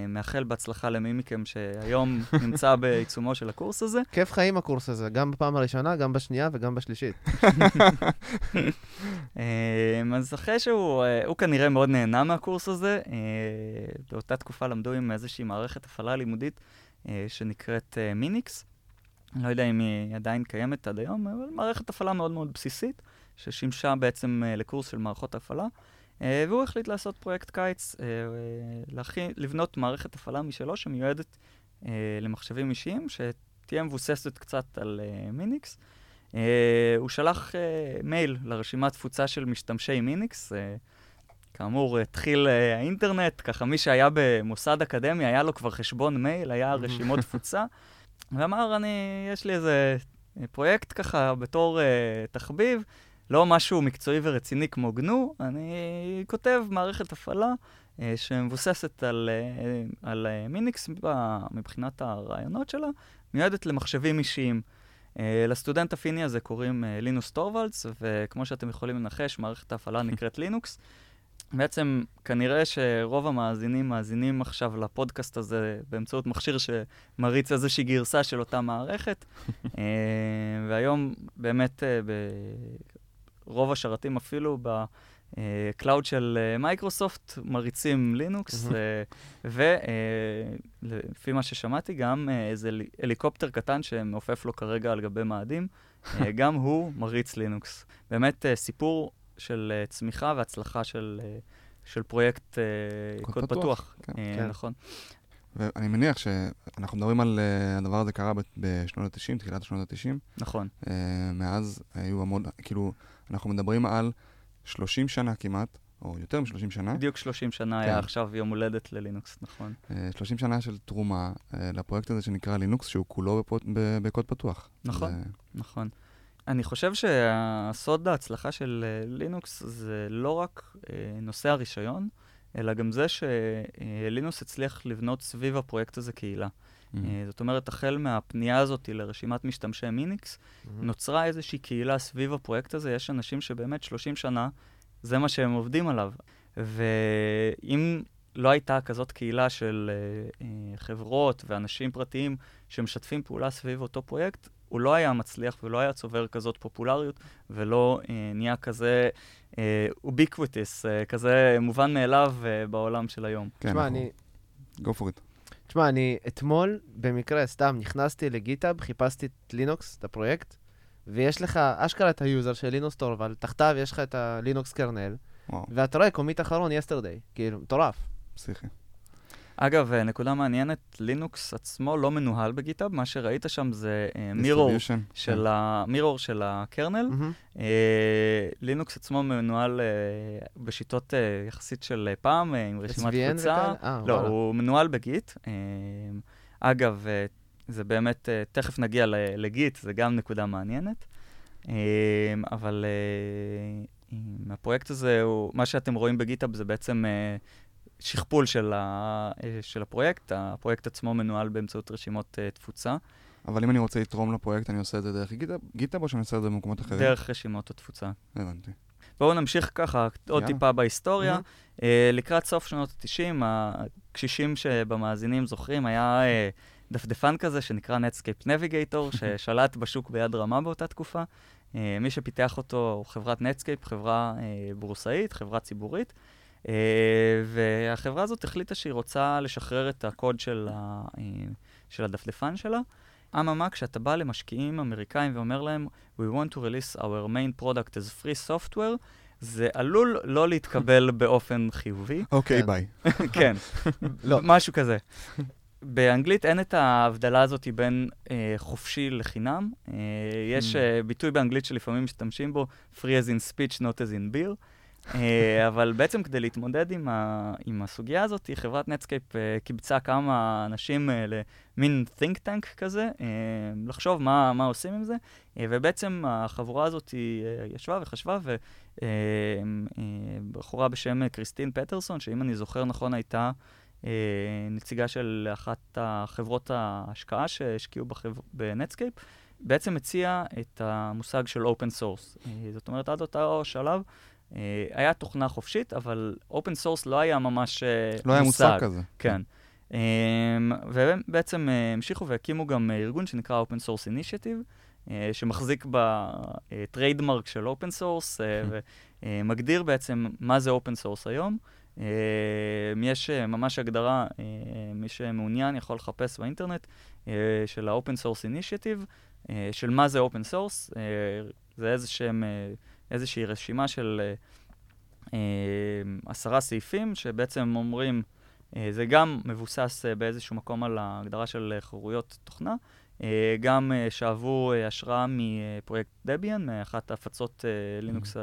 מאחל בהצלחה למי מכם שהיום נמצא בעיצומו של הקורס הזה. כיף חיים הקורס הזה, גם בפעם הראשונה, גם בשנייה וגם בשלישית. אמ, אז אחרי שהוא, הוא כנראה מאוד נהנה מהקורס הזה, באותה תקופה למדו עם איזושהי מערכת הפעלה לימודית שנקראת אה, מיניקס. אני לא יודע אם היא עדיין קיימת עד היום, אבל מערכת הפעלה מאוד מאוד בסיסית, ששימשה בעצם אה, לקורס של מערכות הפעלה. אה, והוא החליט לעשות פרויקט קיץ, אה, אה, להכין, לבנות מערכת הפעלה משלו שמיועדת אה, למחשבים אישיים, שתהיה מבוססת קצת על אה, מיניקס. הוא שלח מייל לרשימת תפוצה של משתמשי מיניקס. אה, כאמור, התחיל אה, האינטרנט, ככה מי שהיה במוסד אקדמי, היה לו כבר חשבון מייל, היה רשימות תפוצה, ואמר, אני, יש לי איזה פרויקט ככה בתור אה, תחביב, לא משהו מקצועי ורציני כמו גנו, אני כותב מערכת הפעלה אה, שמבוססת על, אה, על אה, מיניקס מבחינת הרעיונות שלה, מיועדת למחשבים אישיים. אה, לסטודנט הפיני הזה קוראים אה, לינוס טורוולדס, וכמו שאתם יכולים לנחש, מערכת ההפעלה נקראת לינוקס. בעצם, כנראה שרוב המאזינים מאזינים עכשיו לפודקאסט הזה באמצעות מכשיר שמריץ איזושהי גרסה של אותה מערכת. אה, והיום, באמת, אה, ברוב השרתים אפילו ב... cloud של אה, מייקרוסופט מריצים לינוקס, ולפי מה ששמעתי גם אה, איזה הלי- הליקופטר קטן שמעופף לו כרגע על גבי מאדים, אה, גם הוא מריץ לינוקס. באמת אה, סיפור של אה, צמיחה והצלחה של, אה, של פרויקט אה, קוד פתוח, פתוח, כן. כן. נכון. ואני מניח שאנחנו מדברים על הדבר הזה קרה בשנות ה-90, תחילת שנות ה-90. נכון, מאז היו המון, כאילו, אנחנו מדברים על 30 שנה כמעט, או יותר מ-30 שנה, בדיוק 30 שנה כן. היה עכשיו יום הולדת ללינוקס, נכון. אה, 30 שנה של תרומה לפרויקט הזה שנקרא לינוקס, שהוא כולו בפו- ב- בקוד פתוח. נכון. זה- נכון. אני חושב שהסוד ההצלחה של אה, לינוקס זה לא רק אה, נושא הרישיון, אלא גם זה שלינוס הצליח לבנות סביב הפרויקט הזה קהילה. Mm. אה, זאת אומרת, החל מהפנייה הזאת לרשימת משתמשי מיניקס, נוצרה איזושהי קהילה סביב הפרויקט הזה, יש אנשים שבאמת 30 שנה, זה מה שהם עובדים עליו. ואם לא הייתה כזאת קהילה של אה, אה, חברות ואנשים פרטיים שמשתפים פעולה סביב אותו פרויקט, הוא לא היה מצליח ולא היה צובר כזאת פופולריות, ולא אה, נהיה כזה ubiquitous, אה, כזה מובן מאליו אה, בעולם של היום. כן, תשמע, אנחנו- אני... go for it. תשמע, אני אתמול, במקרה, סתם, נכנסתי לגיטאב, חיפשתי את לינוקס, את הפרויקט, ויש לך אשכרה את ה user של לינוס טורוולדס, תחתיו יש לך את ה Linux kernel, וואו, ואתה רואה commit אחרון yesterday, כאילו, מטורף. פסיכי. אגב, אה, נקודה מעניינת, לינוקס עצמו לא מנוהל בגיטאב, מה שראית שם זה מירור Distribution, של כן. המירור של הקרנל. אה, לינוקס עצמו מנוהל אה, בשיטות אה, יחסית של אה, פעם, אה, עם רשימת? אה, לא, וואלה. הוא מנוהל בגיט. אה, אגב, אה, זה באמת, אה, תכף נגיע לגיט, זה גם נקודה מעניינת. אה, אבל אה, אה, הפרויקט הזה, הוא, מה שאתם רואים בגיטאב זה בעצם אה, שכפול של, ה, אה, של הפרויקט. הפרויקט עצמו מנוהל באמצעות רשימות אה, תפוצה, אבל אם אני רוצה לתרום לפרויקט, אני עושה את זה דרך גיטאב- או שאני עושה את זה במקומות אחרים? דרך רשימות התפוצה. הבנתי. בואו נמשיך ככה עוד יאללה. טיפה בהיסטוריה. מהמם. אה, לקראת סוף שנות ה-90, הקשישים שבמאזינים זוכרים, היה אה, דפדפן כזה שנקרא Netscape Navigator, ששלט בשוק ביד רמה באותה תקופה. אה, מי שפיתח אותו הוא חברת Netscape, חברה אה, בורסאית, חברה ציבורית. אה, והחברה הזאת החליטה שהיא רוצה לשחרר את הקוד של, ה, אה, של הדפדפן שלה. אממה, כשאתה בא למשקיעים אמריקאים ואומר להם, We want to release our main product as free software, זה עלול לא להתקבל באופן חיובי. אוקיי, כן. ביי. כן, לא. משהו כזה. באנגלית אין את ההבדלה הזאת בין אה, חופשי לחינם. אה, יש Mm. אה, ביטוי באנגלית שלפעמים משתמשים בו, free as in speech, not as in beer. אה, אבל בעצם כדי להתמודד עם, ה, עם הסוגיה הזאת, חברת נטסקייפ אה, קיבצה כמה אנשים אה, למין think tank כזה, אה, לחשוב מה, מה עושים עם זה, אה, ובעצם החבורה הזאת היא, אה, ישבה וחשבה, ובחורה בשם אה, קריסטין פטרסון, שאם אני זוכר נכון הייתה אה, נציגה של אחת החברות ההשקעה שהשקיעו בחב... בנטסקייפ, בעצם הציעה את המושג של open source. זאת אומרת, עד אותו שלב, היה תוכנה חופשית, אבל open source לא היה ממש אה, לא היה מושג כזה. כן. Um, והם בעצם uh, המשיכו והקימו גם ארגון שנקרא Open Source Initiative, שמחזיק ב trademark של Source uh, ומגדיר בעצם מה זה Open Source היום. יש ממש הגדרה, מי שמעוניין יכול לחפש באינטרנט, של ה-Open Source Initiative, של מה זה Open Source. זה איזשהם, uh, איזושהי רשימה של uh, uh, עשרה סעיפים שבעצם אומרים, Uh, זה גם מבוסס uh, באיזשהו מקום על ההגדרה של uh, חירויות תוכנה, uh, גם uh, שאבו uh, השראה מפרויקט דביאן, מאחת הפצות uh, לינוקס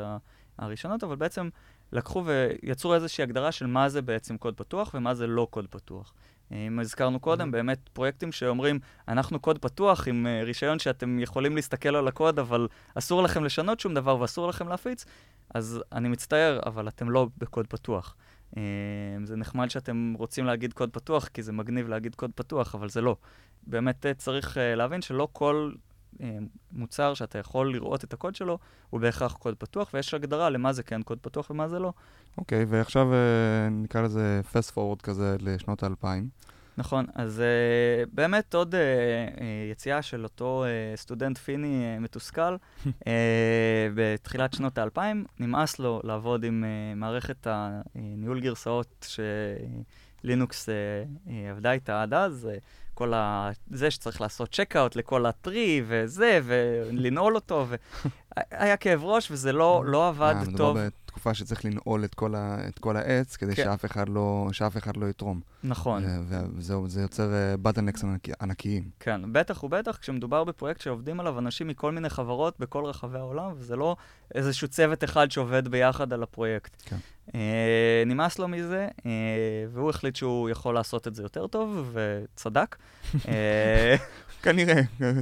הראשונות, אבל בעצם לקחו ויצרו איזושהי הגדרה של מה זה בעצם קוד פתוח ומה זה לא קוד פתוח. Uh, אם הזכרנו קודם, באמת פרויקטים שאומרים, אנחנו קוד פתוח עם uh, רישיון שאתם יכולים להסתכל על הקוד, אבל אסור לכם לשנות שום דבר ואסור לכם להפיץ, אז אני מצטער, אבל אתם לא בקוד פתוח. Um, זה נחמד שאתם רוצים להגיד קוד פתוח, כי זה מגניב להגיד קוד פתוח, אבל זה לא. באמת צריך להבין שלא כל מוצר שאתה יכול לראות את הקוד שלו, הוא בהכרח קוד פתוח, ויש הגדרה למה זה כן קוד פתוח ומה זה לא. אוקיי, okay, ועכשיו uh, נקרא לזה fast forward כזה לשנות האלפיים. נכון, אז uh, באמת עוד uh, uh, יציאה של אותו uh, סטודנט פיני uh, מתוסכל uh, בתחילת שנות האלפיים, נמאס לו לעבוד עם uh, מערכת הניהול גרסאות שלינוקס uh, uh, עבדה איתה עד אז, uh, כל ה... זה שצריך לעשות checkout לכל ה tree וזה, ולנעול אותו, והיה כאב ראש וזה לא, לא עבד אה, טוב. תקופה שצריך לנעול את כל, ה, את כל העץ, כדי כן. שאף, אחד לא, שאף אחד לא יתרום. נכון. וזה יוצר בטנקס ענק, ענקיים. כן, בטח ובטח כשמדובר בפרויקט שעובדים עליו אנשים מכל מיני חברות בכל רחבי העולם, וזה לא איזשהו צוות אחד שעובד ביחד על הפרויקט. כן. אה, נמאס לו מזה, אה, והוא החליט שהוא יכול לעשות את זה יותר טוב, וצדק. אה, כנראה.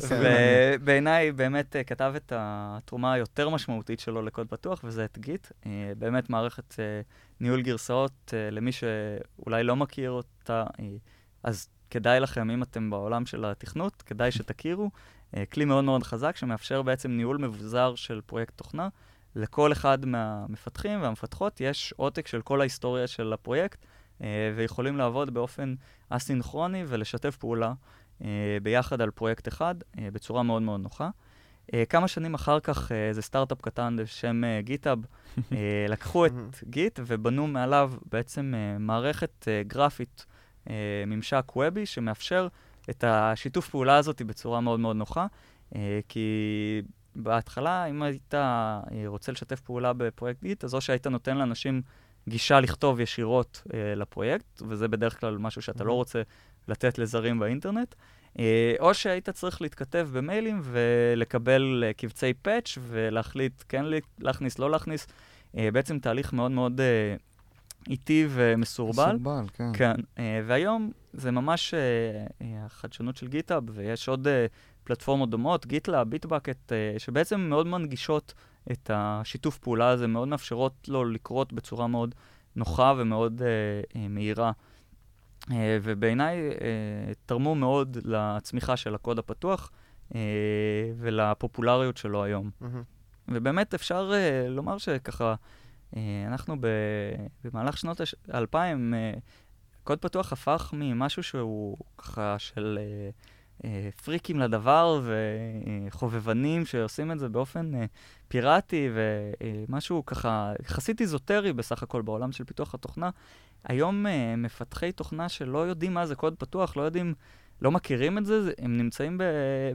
ובעיניי באמת uh, כתב את התרומה היותר משמעותית שלו לקוד פתוח, וזה את גיט. Uh, באמת מערכת uh, ניהול גרסאות, למי שאולי לא מכיר אותה, אז כדאי לכם, אם אתם בעולם של התכנות, כדאי שתכירו. כלי מאוד מאוד חזק שמאפשר בעצם ניהול מבוזר של פרויקט תוכנה. לכל אחד מהמפתחים והמפתחות יש עותק של כל ההיסטוריה של הפרויקט, ויכולים לעבוד באופן אסינכרוני ולשתף פעולה. Uh, ביחד על פרויקט אחד, uh, בצורה מאוד מאוד נוחה. Uh, כמה שנים אחר כך, איזה סטארט-אפ קטן בשם גיטאב, לקחו את גיט ובנו מעליו בעצם מערכת גרפית, ממשק וובי, שמאפשר את השיתוף פעולה הזאת בצורה מאוד מאוד נוחה, כי בהתחלה, אם היית רוצה לשתף פעולה בפרויקט גיט, אז או שהיית נותן לאנשים גישה לכתוב ישירות לפרויקט, וזה בדרך כלל משהו שאתה לא רוצה לתת לזרים באינטרנט, או שהיית צריך להתכתב במיילים ולקבל קבצי patch ולהחליט כן להכניס, לא להכניס. בעצם תהליך מאוד מאוד איטי ומסורבל. מסורבל, כן. כן, והיום זה ממש החדשנות של GitHub, ויש עוד פלטפורמות דומות, GitLab, Bitbucket, שבעצם מאוד מנגישות את השיתוף פעולה הזה, מאוד מאפשרות לו לקרות בצורה מאוד נוחה ומאוד מהירה. Uh, ובעיניי uh, תרמו מאוד לצמיחה של הקוד הפתוח uh, ולפופולריות שלו היום. Mm-hmm. ובאמת אפשר לומר שככה, אנחנו במהלך שנות האלפיים, uh, קוד פתוח הפך ממשהו שהוא ככה של פריקים לדבר וחובבנים שעושים את זה באופן פיראטי ומשהו ככה יחסית איזוטרי בסך הכל בעולם של פיתוח התוכנה. היום uh, מפתחי תוכנה שלא יודעים מה זה קוד פתוח, לא יודעים, לא מכירים את זה, הם נמצאים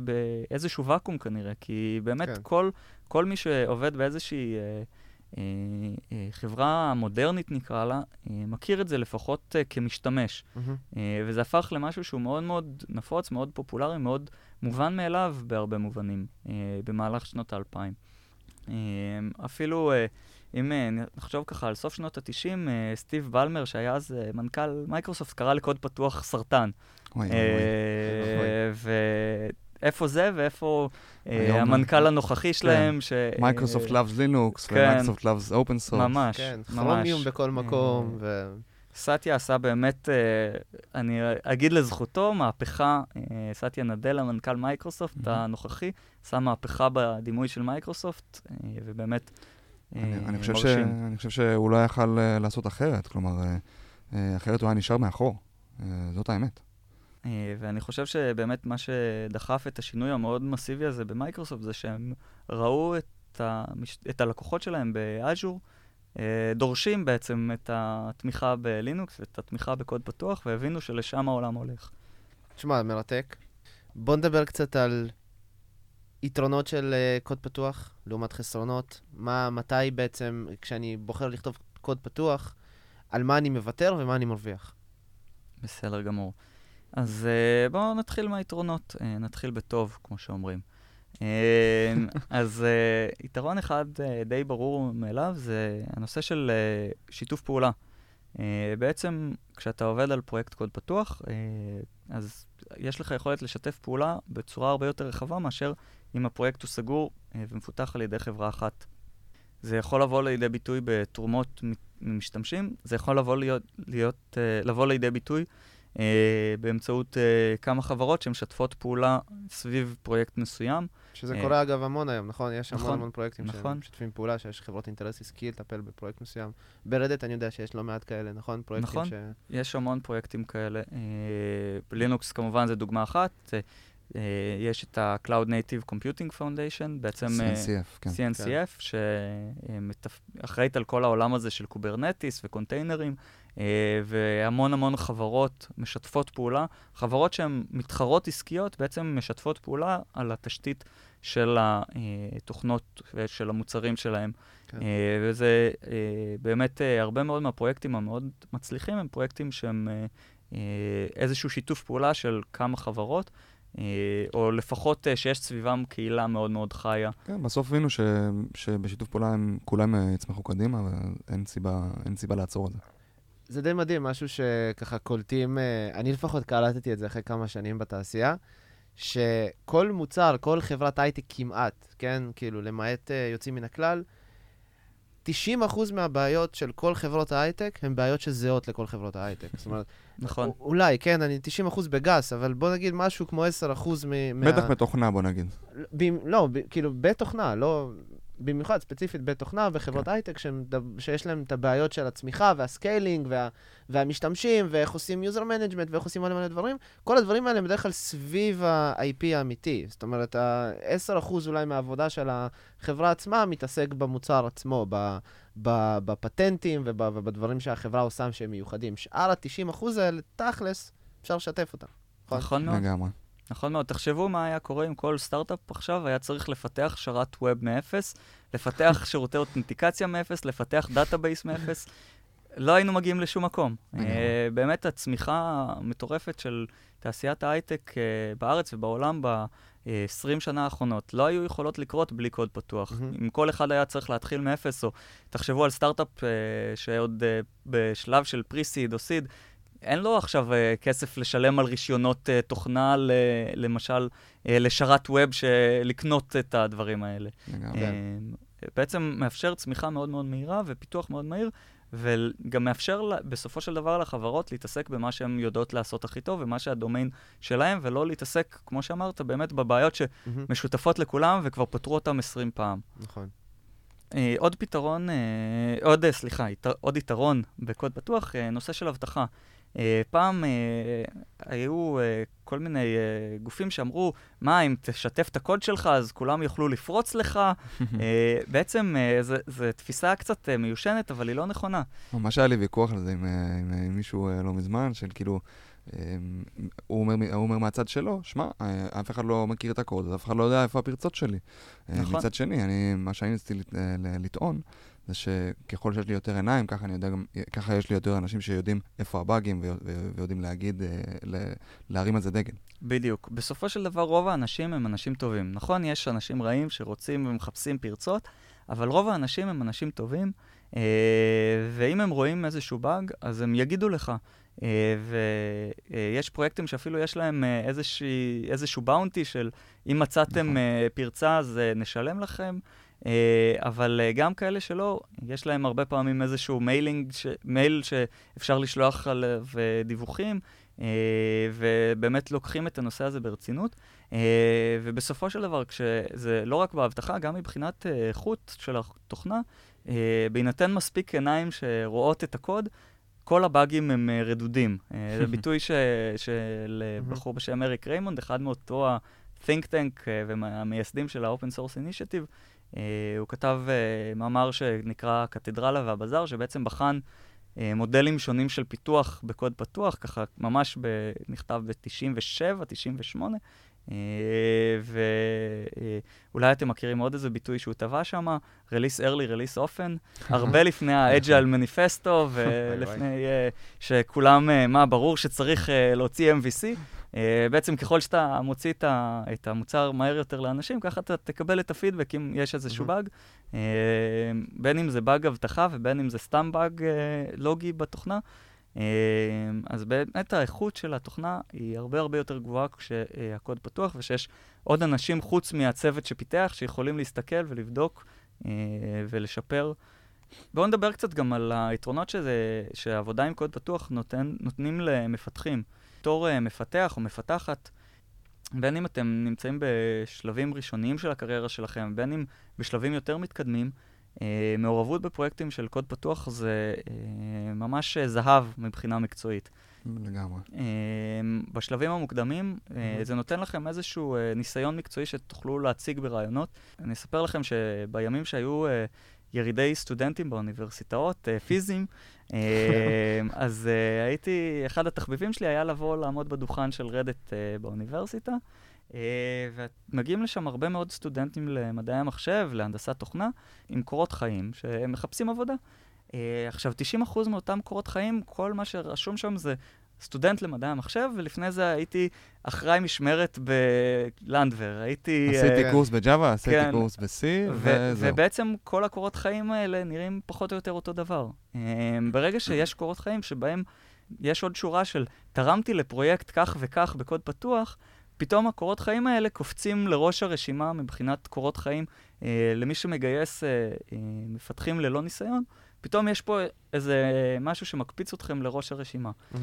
באיזשהו ואקום כנראה, כי באמת כן. כל, כל מי שעובד באיזושהי uh, אה, אה, חברה מודרנית נקרא לה, אה, מכיר את זה לפחות אה, כמשתמש. מהמם. אה, וזה הפך למשהו שהוא מאוד מאוד נפוץ, מאוד פופולרי, מאוד מובן מאליו בהרבה מובנים אה, במהלך שנות האלפיים. אה, אפילו אה, אם אה, נחשוב ככה על סוף שנות ה-90, אה, סטיב בלמר, שהיה אז אה, מנכ"ל מייקרוסופט, קרא לקוד פתוח סרטן. ואיפה זה ואיפה אה, המנכ"ל הנוכחי שלהם, ש... מייקרוסופט loves Linux, כן. ומייקרוסופט loves open source. ממש, כן, ממש. כרומיום בכל מקום, ו... סאטיה עשה באמת, אה, אני אגיד לזכותו, מהפכה, אה, סאטיה נדלה, מנכ"ל מייקרוסופט. הנוכחי, עשה מהפכה בדימוי של מייקרוסופט, אה, ובאמת אני, אני, חושב ש, מרשים. אני חושב שהוא לא יכל אה, לעשות אחרת, כלומר, אה, אה, אחרת הוא היה נשאר מאחור. אה, זאת האמת. אה, ואני חושב שבאמת מה שדחף את השינוי המאוד מסיבי הזה במייקרוסופט זה שהם ראו את, המש... את הלקוחות שלהם ב Azure, אה, דורשים בעצם את התמיכה בלינוקס ואת התמיכה בקוד פתוח, והבינו שלשם העולם הולך. תשמע, מרתק. בוא נדבר קצת על יתרונות של uh, קוד פתוח לעומת חסרונות. מה, מתי בעצם, כשאני בוחר לכתוב קוד פתוח, על מה אני מוותר ומה אני מרוויח. בסדר גמור. אז uh, בואו נתחיל מהיתרונות, uh, נתחיל בטוב, כמו שאומרים. Uh, אז uh, יתרון אחד uh, די ברור מאליו זה הנושא של uh, שיתוף פעולה. Uh, בעצם, כשאתה עובד על פרויקט קוד פתוח, uh, אז יש לך יכולת לשתף פעולה בצורה הרבה יותר רחבה מאשר אם הפרויקט הוא סגור uh, ומפותח על ידי חברה אחת. זה יכול לבוא לידי ביטוי בתרומות ממשתמשים, זה יכול לבוא, להיות, להיות, uh, לבוא לידי ביטוי uh, באמצעות כמה חברות שמשתפות פעולה סביב פרויקט מסוים. שזה אה, קורה אגב המון היום, נכון? יש המון נכון, המון פרויקטים נכון. שמשתפים פעולה, שיש חברות אינטרס עסקי לטפל בפרויקט מסוים. ב Red Hat אני יודע שיש לא מעט כאלה, נכון? פרויקטים נכון. ש... יש המון פרויקטים כאלה. Uh, לינוקס כמובן זה דוגמה אחת. Uh, יש את ה-Cloud Native Computing Foundation, בעצם... uh, CNCF, כן. CNCF, שאחראית על כל העולם הזה של Kubernetes וקונטיינרים, אה, והמון המון חברות משתפות פעולה. חברות שהן מתחרות עסקיות בעצם משתפות פעולה על התשתית של התוכנות ושל המוצרים שלהם. כן. אה, וזה אה, באמת אה, הרבה מאוד מהפרויקטים המאוד מצליחים הם פרויקטים שהם איזשהו שיתוף פעולה של כמה חברות. או לפחות שיש סביבם קהילה מאוד מאוד חיה. כן, בסוף הבינו ש, שבשיתוף פעולה הם כולם יצמחו קדימה, ואין סיבה, אין סיבה לעצור את זה. זה די מדהים, משהו שככה קולטים, אני לפחות קלטתי את זה אחרי כמה שנים בתעשייה, שכל מוצר, כל חברת הייטק כמעט, כן, כאילו, למעט אה, יוצאים מן הכלל, 90% מהבעיות של כל חברות ההייטק הן בעיות שזהות לכל חברות ההייטק. זאת אומרת, נכון. אולי, כן, אני 90% בגס, אבל בוא נגיד משהו כמו 10% מ... מה- בטח בתוכנה, בוא נגיד. ב- לא, ב- כאילו, בתוכנה, לא... במיוחד, ספציפית בתוכנה וחברות כן. הייטק שיש להם את הבעיות של הצמיחה וה scaling וה, והמשתמשים ואיך עושים user management ואיך עושים מלא מלא דברים, כל הדברים האלה הם בדרך כלל סביב ה-IP האמיתי. זאת אומרת, ה-10% אולי מהעבודה של החברה עצמה מתעסק במוצר עצמו, ב- ב- בפטנטים וב- ובדברים שהחברה עושה שהם מיוחדים. שאר ה-90% האלה, תכלס, אפשר לשתף אותם. נכון? נכון מאוד. לגמרי. נכון מאוד. תחשבו מה היה קורה אם כל סטארט-אפ עכשיו היה צריך לפתח שרת web מאפס, לפתח שירותי אותנטיקציה מאפס, לפתח database מאפס. לא היינו מגיעים לשום מקום. אה, באמת הצמיחה המטורפת של תעשיית ההייטק אה, בארץ ובעולם ב-20 שנה האחרונות לא היו יכולות לקרות בלי קוד פתוח. אם כל אחד היה צריך להתחיל מאפס, או תחשבו על סטארט-אפ אה, שעוד בשלב של פרי-סיד או סיד, אין לו עכשיו uh, כסף לשלם על רישיונות uh, תוכנה, ל, למשל, uh, לשרת ווב, לקנות את הדברים האלה. לגמרי. Uh, בעצם מאפשר צמיחה מאוד מאוד מהירה ופיתוח מאוד מהיר, וגם מאפשר לה, בסופו של דבר לחברות להתעסק במה שהן יודעות לעשות הכי טוב, ומה שהדומיין שלהם, ולא להתעסק, כמו שאמרת, באמת בבעיות. שמשותפות לכולם וכבר פתרו אותן 20 פעם. נכון. Uh, עוד פתרון, uh, עוד, uh, סליחה, ית, עוד יתרון בקוד פתוח, נושא של אבטחה. Uh, פעם uh, היו uh, כל מיני גופים שאמרו, מה, אם תשתף את הקוד שלך, אז כולם יוכלו לפרוץ לך. בעצם זו תפיסה קצת מיושנת, אבל היא לא נכונה. ממש היה לי ויכוח על זה עם, אה, עם, אה, עם מישהו אה, לא מזמן, של כאילו, הוא אומר, הוא אומר מהצד שלו, שמע, אף אחד לא מכיר את הקוד, אף אחד לא יודע איפה הפרצות שלי. נכון. מצד שני, אני, מה שאני ניסיתי לטעון, זה שככל שיש לי יותר עיניים, ככה, אני יודע גם, ככה יש לי יותר אנשים שיודעים איפה הבאגים ויודעים להגיד, להרים על זה דגל. בדיוק. בסופו של דבר, רוב האנשים הם אנשים טובים. נכון, יש אנשים רעים שרוצים ומחפשים פרצות, אבל רוב האנשים הם אנשים טובים, אה, ואם הם רואים איזשהו באג, אז הם יגידו לך. אה, ויש פרויקטים שאפילו יש להם אה, איזושהי, איזשהו bounty של אם מצאתם נכון. פרצה, אז נשלם לכם. אבל גם כאלה שלא, יש להם הרבה פעמים איזשהו mailing, ש... מייל שאפשר לשלוח עליו דיווחים, ובאמת לוקחים את הנושא הזה ברצינות. ובסופו של דבר, כשזה לא רק באבטחה, גם מבחינת איכות של התוכנה, בהינתן מספיק עיניים שרואות את הקוד, כל הבאגים הם רדודים. זה ביטוי ש, של בחור בשם אריק ריימונד, אחד מאותו ה-think tank והמייסדים של ה-open source initiative. Uh, הוא כתב uh, מאמר שנקרא קתדרלה והבזאר, שבעצם בחן uh, מודלים שונים של פיתוח בקוד פתוח, ככה ממש נכתב ב-97, 98, אה, ואולי אתם מכירים עוד איזה ביטוי שהוא טבע שם, Release early, Release often, הרבה לפני ה-Agile מניפסטו, ולפני אה, שכולם, אה, מה, ברור שצריך להוציא MVC. בעצם ככל שאתה מוציא את המוצר מהר יותר לאנשים, ככה אתה תקבל את הפידבק אם יש איזשהו באג, בין אם זה באג אבטחה ובין אם זה סתם באג לוגי בתוכנה. אז באמת האיכות של התוכנה היא הרבה הרבה יותר גבוהה כשהקוד פתוח ושיש עוד אנשים חוץ מהצוות שפיתח שיכולים להסתכל ולבדוק אה, ולשפר. בואו נדבר קצת גם על היתרונות שזה, שהעבודה עם קוד פתוח נותן, נותנים למפתחים. בתור uh, מפתח או מפתחת, בין אם אתם נמצאים בשלבים ראשוניים של הקריירה שלכם, בין אם בשלבים יותר מתקדמים, אה, מעורבות בפרויקטים של קוד פתוח זה אה, ממש זהב מבחינה מקצועית. לגמרי. אה, בשלבים המוקדמים, זה נותן לכם איזשהו ניסיון מקצועי שתוכלו להציג ברעיונות. אני אספר לכם שבימים שהיו ירידי סטודנטים באוניברסיטאות, פיזיים, אז הייתי, אחד התחביבים שלי היה לבוא לעמוד בדוכן של רדט באוניברסיטה. ומגיעים לשם הרבה מאוד סטודנטים למדעי המחשב, להנדסת תוכנה, עם קורות חיים, שהם מחפשים עבודה. עכשיו, 90% מאותם קורות חיים, כל מה שרשום שם זה סטודנט למדעי המחשב, ולפני זה הייתי אחראי משמרת בלנדבר. הייתי... עשיתי uh, קורס בג'אווה, עשיתי כן, קורס ב-C, וזהו. ובעצם כל הקורות חיים האלה נראים פחות או יותר אותו דבר. Uh, ברגע שיש קורות חיים שבהם יש עוד שורה של תרמתי לפרויקט כך וכך בקוד פתוח, פתאום הקורות חיים האלה קופצים לראש הרשימה מבחינת קורות חיים. אה, למי שמגייס אה, אה, מפתחים ללא ניסיון, פתאום יש פה איזה משהו שמקפיץ אתכם לראש הרשימה. Mm-hmm.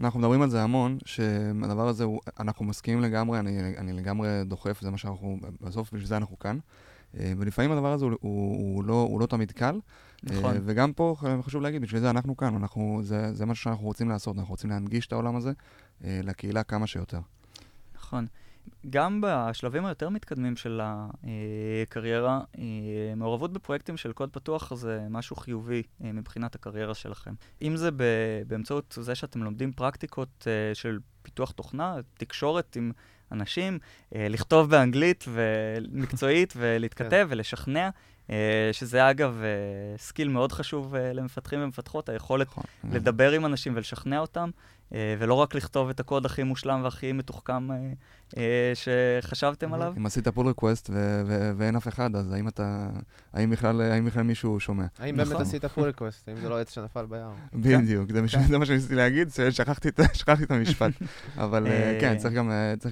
אנחנו מדברים על זה המון, שהדבר הזה, הוא, אנחנו מסכימים לגמרי, אני, אני לגמרי דוחף, זה מה שאנחנו, בסוף בשביל זה אנחנו כאן. אה, ולפעמים הדבר הזה הוא, הוא, הוא, לא, הוא לא תמיד קל. נכון. אה, וגם פה חשוב להגיד, בשביל זה אנחנו כאן, אנחנו, זה, זה מה שאנחנו רוצים לעשות, אנחנו רוצים להנגיש את העולם הזה אה, לקהילה כמה שיותר. נכון. גם בשלבים היותר מתקדמים של הקריירה, אה, מעורבות בפרויקטים של קוד פתוח זה משהו חיובי אה, מבחינת הקריירה שלכם. אם זה באמצעות זה שאתם לומדים פרקטיקות אה, של פיתוח תוכנה, תקשורת עם אנשים, לכתוב באנגלית ומקצועית ולהתכתב כן. ולשכנע, שזה אגב skill מאוד חשוב למפתחים ומפתחות, היכולת נכון. לדבר עם אנשים ולשכנע אותם. אה, ולא רק לכתוב את הקוד הכי מושלם והכי מתוחכם אה, אה, שחשבתם עליו. אם עשית pull request ואין אף אחד, אז האם אתה, האם בכלל, האם בכלל מישהו שומע? האם באמת נכון. עשית pull request, האם זה לא עץ שנפל ביער? בדיוק, זה מה שניסיתי להגיד, שכחתי את המשפט. אבל כן, צריך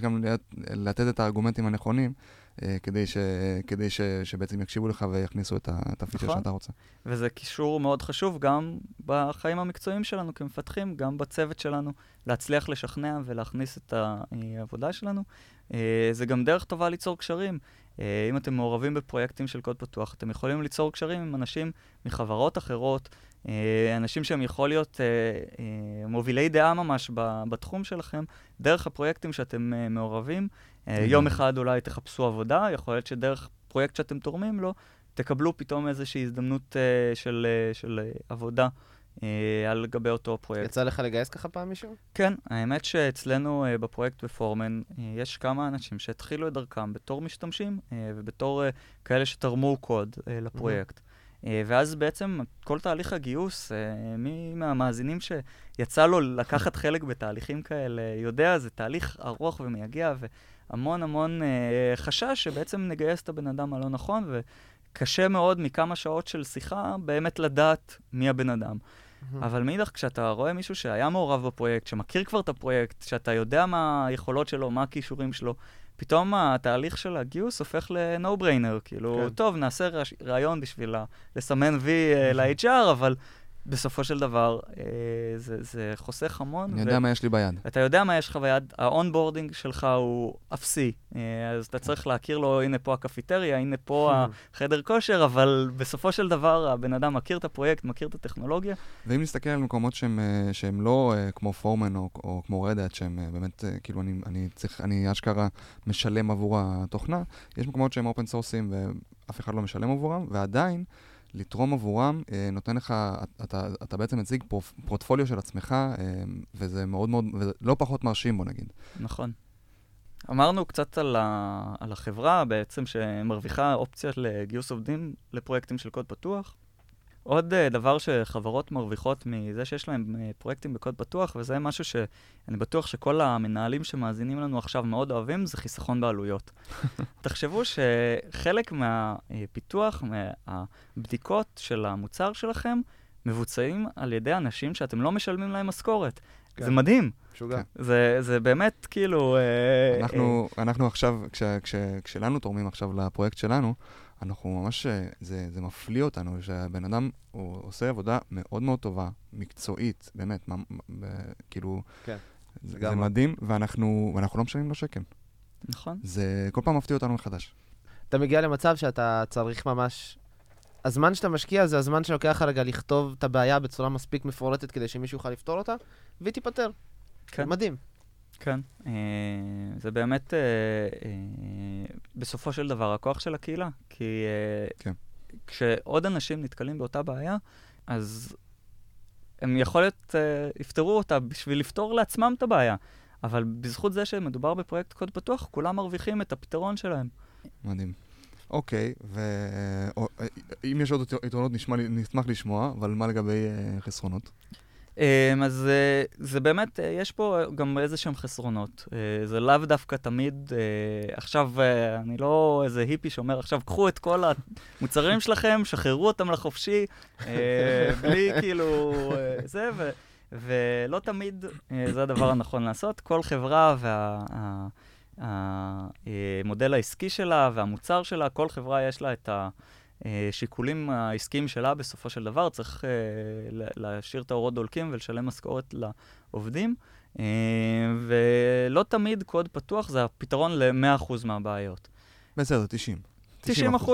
גם לתת את הארגומנטים הנכונים. אה, כדי, ש, כדי ש, שבעצם יקשיבו לך ויכניסו את, את הפיצ'ר נכון. שאתה רוצה. וזה קישור מאוד חשוב גם בחיים המקצועיים שלנו כמפתחים, גם בצוות שלנו, להצליח לשכנע ולהכניס את העבודה שלנו. אה, זה גם דרך טובה ליצור קשרים. אה, אם אתם מעורבים בפרויקטים של קוד פתוח, אתם יכולים ליצור קשרים עם אנשים מחברות אחרות, אנשים שהם יכול להיות מובילי דעה ממש בתחום שלכם, דרך הפרויקטים שאתם מעורבים. אה, יום אחד אולי תחפשו עבודה, יכול להיות שדרך פרויקט שאתם תורמים לו, תקבלו פתאום איזושהי הזדמנות של, של עבודה אה, על גבי אותו פרויקט. יצא לך לגייס ככה פעם מישהו? כן, האמת שאצלנו אה, בפרויקט בפורמן אה, יש כמה אנשים שהתחילו את דרכם בתור משתמשים אה, ובתור אה, כאלה שתרמו קוד אה, לפרויקט. אה, ואז בעצם כל תהליך הגיוס, אה, מי מהמאזינים שיצא לו לקחת חלק בתהליכים כאלה יודע, זה תהליך ארוך ומייגע והמון המון אה, חשש שבעצם נגייס את הבן אדם הלא נכון, וקשה מאוד מכמה שעות של שיחה באמת לדעת מי הבן אדם. אבל מאידך, כשאתה רואה מישהו שהיה מעורב בפרויקט, שמכיר כבר את הפרויקט, שאתה יודע מה היכולות שלו, מה הכישורים שלו, פתאום התהליך של הגיוס הופך ל-no brainer. כאילו, כן. טוב, נעשה ראיון בשביל לסמן וי אה, ל-HR, אבל בסופו של דבר אה, זה, זה חוסך המון. אני יודע מה יש לי ביד. אתה יודע מה יש לך ביד, ה-onboarding שלך הוא אפסי, אה, אז אתה צריך להכיר לו, הנה פה הקפיטריה, הנה פה החדר כושר, אבל בסופו של דבר הבן אדם מכיר את הפרויקט, מכיר את הטכנולוגיה. ואם נסתכל על מקומות שהם, אה, שהם לא אה, כמו פורמן או, או כמו רדאט, שהם אה, באמת, אה, כאילו, אני, אני צריך, אני אשכרה משלם עבור התוכנה, יש מקומות שהם אופן סורסים ואף אחד לא משלם עבורם, ועדיין, לתרום עבורם אה, נותן לך, אתה, אתה בעצם מציג פורט, פורטפוליו של עצמך, אה, וזה מאוד מאוד, וזה לא פחות מרשים, בוא נגיד. נכון. אמרנו קצת על, ה... על החברה בעצם שמרוויחה אופציה לגיוס עובדים לפרויקטים של קוד פתוח. עוד uh, דבר שחברות מרוויחות מזה שיש להם uh, פרויקטים בקוד פתוח, וזה משהו שאני בטוח שכל המנהלים שמאזינים לנו עכשיו מאוד אוהבים, זה חיסכון בעלויות. תחשבו שחלק מהפיתוח, מהבדיקות של המוצר שלכם, מבוצעים על ידי אנשים שאתם לא משלמים להם משכורת. כן. זה מדהים. משוגע. זה, זה באמת כאילו... אה, אנחנו, אנחנו עכשיו, כש, כש, כשלנו תורמים עכשיו לפרויקט שלנו, אנחנו ממש, אה, זה, זה מפליא אותנו שהבן אדם, הוא עושה עבודה מאוד מאוד טובה, מקצועית, באמת, מה, מה, כאילו, כן, זה, זה. מדהים, ואנחנו, ואנחנו לא משלמים לו שקל. נכון. זה כל פעם מפתיע אותנו מחדש. אתה מגיע למצב שאתה צריך ממש... הזמן שאתה משקיע זה הזמן שלוקח לך רגע לכתוב את הבעיה בצורה מספיק מפורטת כדי שמישהו יוכל לפתור אותה, והיא תיפתר. כן. מדהים. כן. אה, זה באמת, אה, אה, בסופו של דבר, הכוח של הקהילה. כי כן. כשעוד אנשים נתקלים באותה בעיה, אז הם יכול להיות, יפתרו אותה בשביל לפתור לעצמם את הבעיה. אבל בזכות זה שמדובר בפרויקט קוד פתוח, כולם מרוויחים את הפתרון שלהם. מדהים. אוקיי, ואם יש עוד יתרונות, נשמע נשמח לשמוע, אבל מה לגבי חסרונות? Um, אז uh, זה באמת, uh, יש פה גם איזה שהם חסרונות. זה לאו דווקא תמיד, עכשיו, אני לא איזה היפי שאומר, עכשיו קחו את כל המוצרים שלכם, שחררו אותם לחופשי, בלי כאילו זה, ו, ולא תמיד זה הדבר הנכון לעשות. כל חברה והמודל העסקי שלה והמוצר שלה, כל חברה יש לה את ה... השיקולים העסקיים שלה בסופו של דבר, צריך uh, להשאיר את האורות דולקים ולשלם משכורת לעובדים. Uh, ולא תמיד קוד פתוח זה הפתרון ל-100% מהבעיות. בסדר, 90. 90%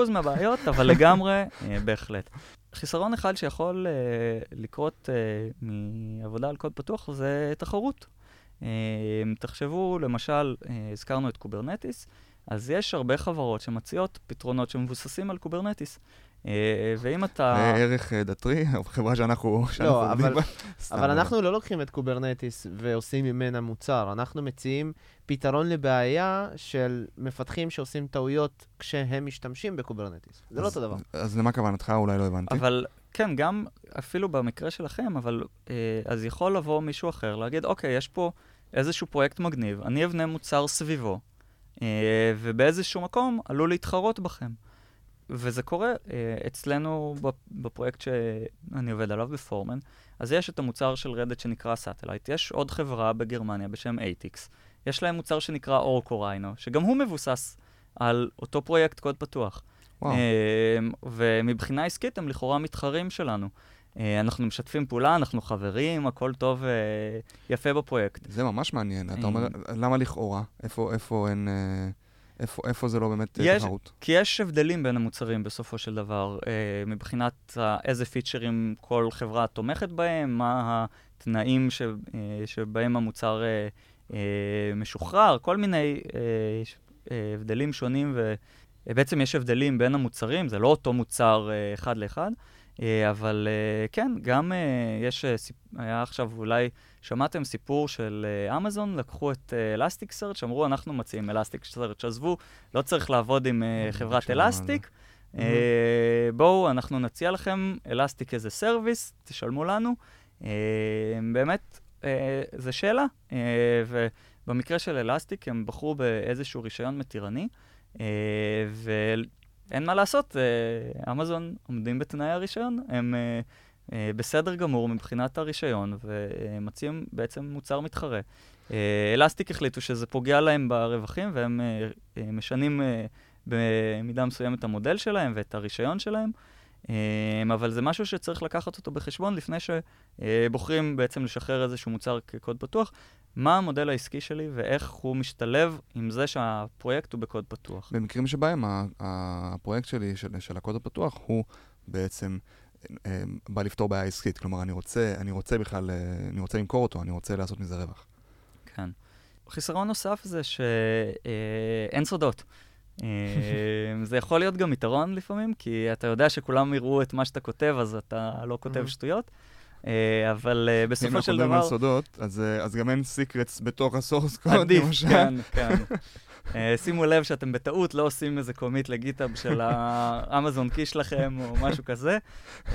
מהבעיות, אבל לגמרי, בהחלט. חיסרון אחד שיכול uh, לקרות uh, מעבודה על קוד פתוח זה תחרות. Uh, תחשבו, למשל, uh, הזכרנו את קוברנטיס, אז יש הרבה חברות שמציעות פתרונות שמבוססים על קוברנטיס. אה, ואם אתה... זה ערך אה, דאטרי, חברה שאנחנו לא, עובדים אבל- בה. אבל אנחנו לא לוקחים את קוברנטיס ועושים ממנה מוצר, אנחנו מציעים פתרון לבעיה של מפתחים שעושים טעויות כשהם משתמשים בקוברנטיס. זה לא אותו דבר. אז למה כוונתך? אולי לא הבנתי. אבל כן, גם אפילו במקרה שלכם, אבל אה, אז יכול לבוא מישהו אחר, להגיד, אוקיי, יש פה איזשהו פרויקט מגניב, אני אבנה מוצר סביבו, אה, ובאיזשהו מקום עלול להתחרות בכם. וזה קורה אה, אצלנו בפ- בפרויקט שאני עובד עליו ב-Foreman, אז יש את המוצר של Red Hat שנקרא Satellite, יש עוד חברה בגרמניה בשם ATIX, יש להם מוצר שנקרא orcharhino, שגם הוא מבוסס על אותו פרויקט קוד פתוח. וואו. אמ, ומבחינה עסקית הם לכאורה מתחרים שלנו. אה, אנחנו משתפים פעולה, אנחנו חברים, הכל טוב ויפה בפרויקט. זה ממש מעניין. אתה אומר, אה, למה לכאורה? איפה איפה אין... אה, איפה איפה זה לא באמת אה, יש- תחרות? כי יש הבדלים בין המוצרים בסופו של דבר, אה, מבחינת איזה פיצ'רים כל חברה תומכת בהם, מה התנאים ש, אה, שבהם המוצר אה, אה, משוחרר, כל מיני אה, אה, הבדלים שונים, ובעצם יש הבדלים בין המוצרים, זה לא אותו מוצר אה, אחד לאחד. אה, אבל אה, כן, גם אה, יש, אה, היה עכשיו אולי, שמעתם סיפור של אה, אמזון, לקחו את Elasticsearch, אמרו, אנחנו מציעים Elasticsearch, עזבו, לא צריך לעבוד עם אה, חברת זה. Elastic. אה, בואו, אנחנו נציע לכם Elastic as a service, תשלמו לנו. אה, באמת, אה, זו שאלה. אה, ובמקרה של Elastic, הם בחרו באיזשהו רישיון מתירני, ואין מה לעשות, אה, אמזון עומדים בתנאי הרישיון, הם אה, אה, בסדר גמור מבחינת הרישיון, ומציעים בעצם מוצר מתחרה. אלסטיק החליטו שזה פוגע להם ברווחים, והם משנים במידה מסוימת את המודל שלהם ואת הרישיון שלהם. אה, אבל זה משהו שצריך לקחת אותו בחשבון לפני שבוחרים בעצם לשחרר איזשהו מוצר כקוד פתוח. מה המודל העסקי שלי ואיך הוא משתלב עם זה שהפרויקט הוא בקוד פתוח. במקרים שבהם הפרויקט שלי, של, של הקוד הפתוח, הוא בעצם אה, בא לפתור בעיה עסקית. כלומר, אני רוצה, אני רוצה בכלל, אה, אני רוצה למכור אותו, אני רוצה לעשות מזה רווח. כן. חיסרון נוסף זה שאין סודות. אה, זה יכול להיות גם יתרון לפעמים, כי אתה יודע שכולם יראו את מה שאתה כותב, אז אתה לא כותב מהמם. שטויות. אה, אבל אה, אם בסופו אנחנו של מדברים על דבר... סודות, אז, אה, אז גם אין סיקרטס בתוך הסורס קוד, עדיף, למשל. כן, כן. אה, שימו לב שאתם בטעות לא עושים איזה קומיט לגיטאב של האמזון קי שלכם או משהו כזה. אה,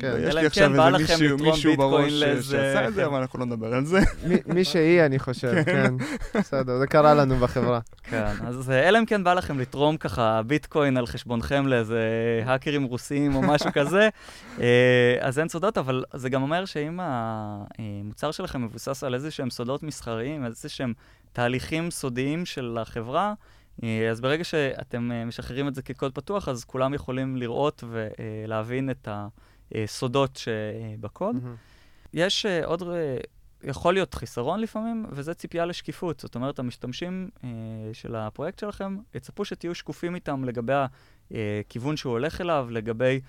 כן. יש לי עכשיו כן איזה מישהו, בראש. שעשה את זה, אבל אנחנו לא נדבר על זה. מי- מי שהיא, אני חושב, כן. בסדר, זה קרה לנו בחברה. כן, אז אה, אלא אם כן בא לכם לתרום ככה ביטקוין על חשבונכם לאיזה האקרים רוסיים או משהו כזה, אז אין סודות, אבל זה גם אומר שאם המוצר שלכם מבוסס על איזה שהם סודות מסחריים, איזה שהם תהליכים סודיים של החברה, אה, אז ברגע שאתם אה, משחררים את זה כקוד פתוח, אז כולם יכולים לראות ולהבין את הסודות שבקוד. מהמם. יש עוד, יכול להיות חיסרון לפעמים, וזה ציפייה לשקיפות. זאת אומרת, המשתמשים של הפרויקט שלכם יצפו שתהיו שקופים איתם לגבי הכיוון שהוא הולך אליו, לגבי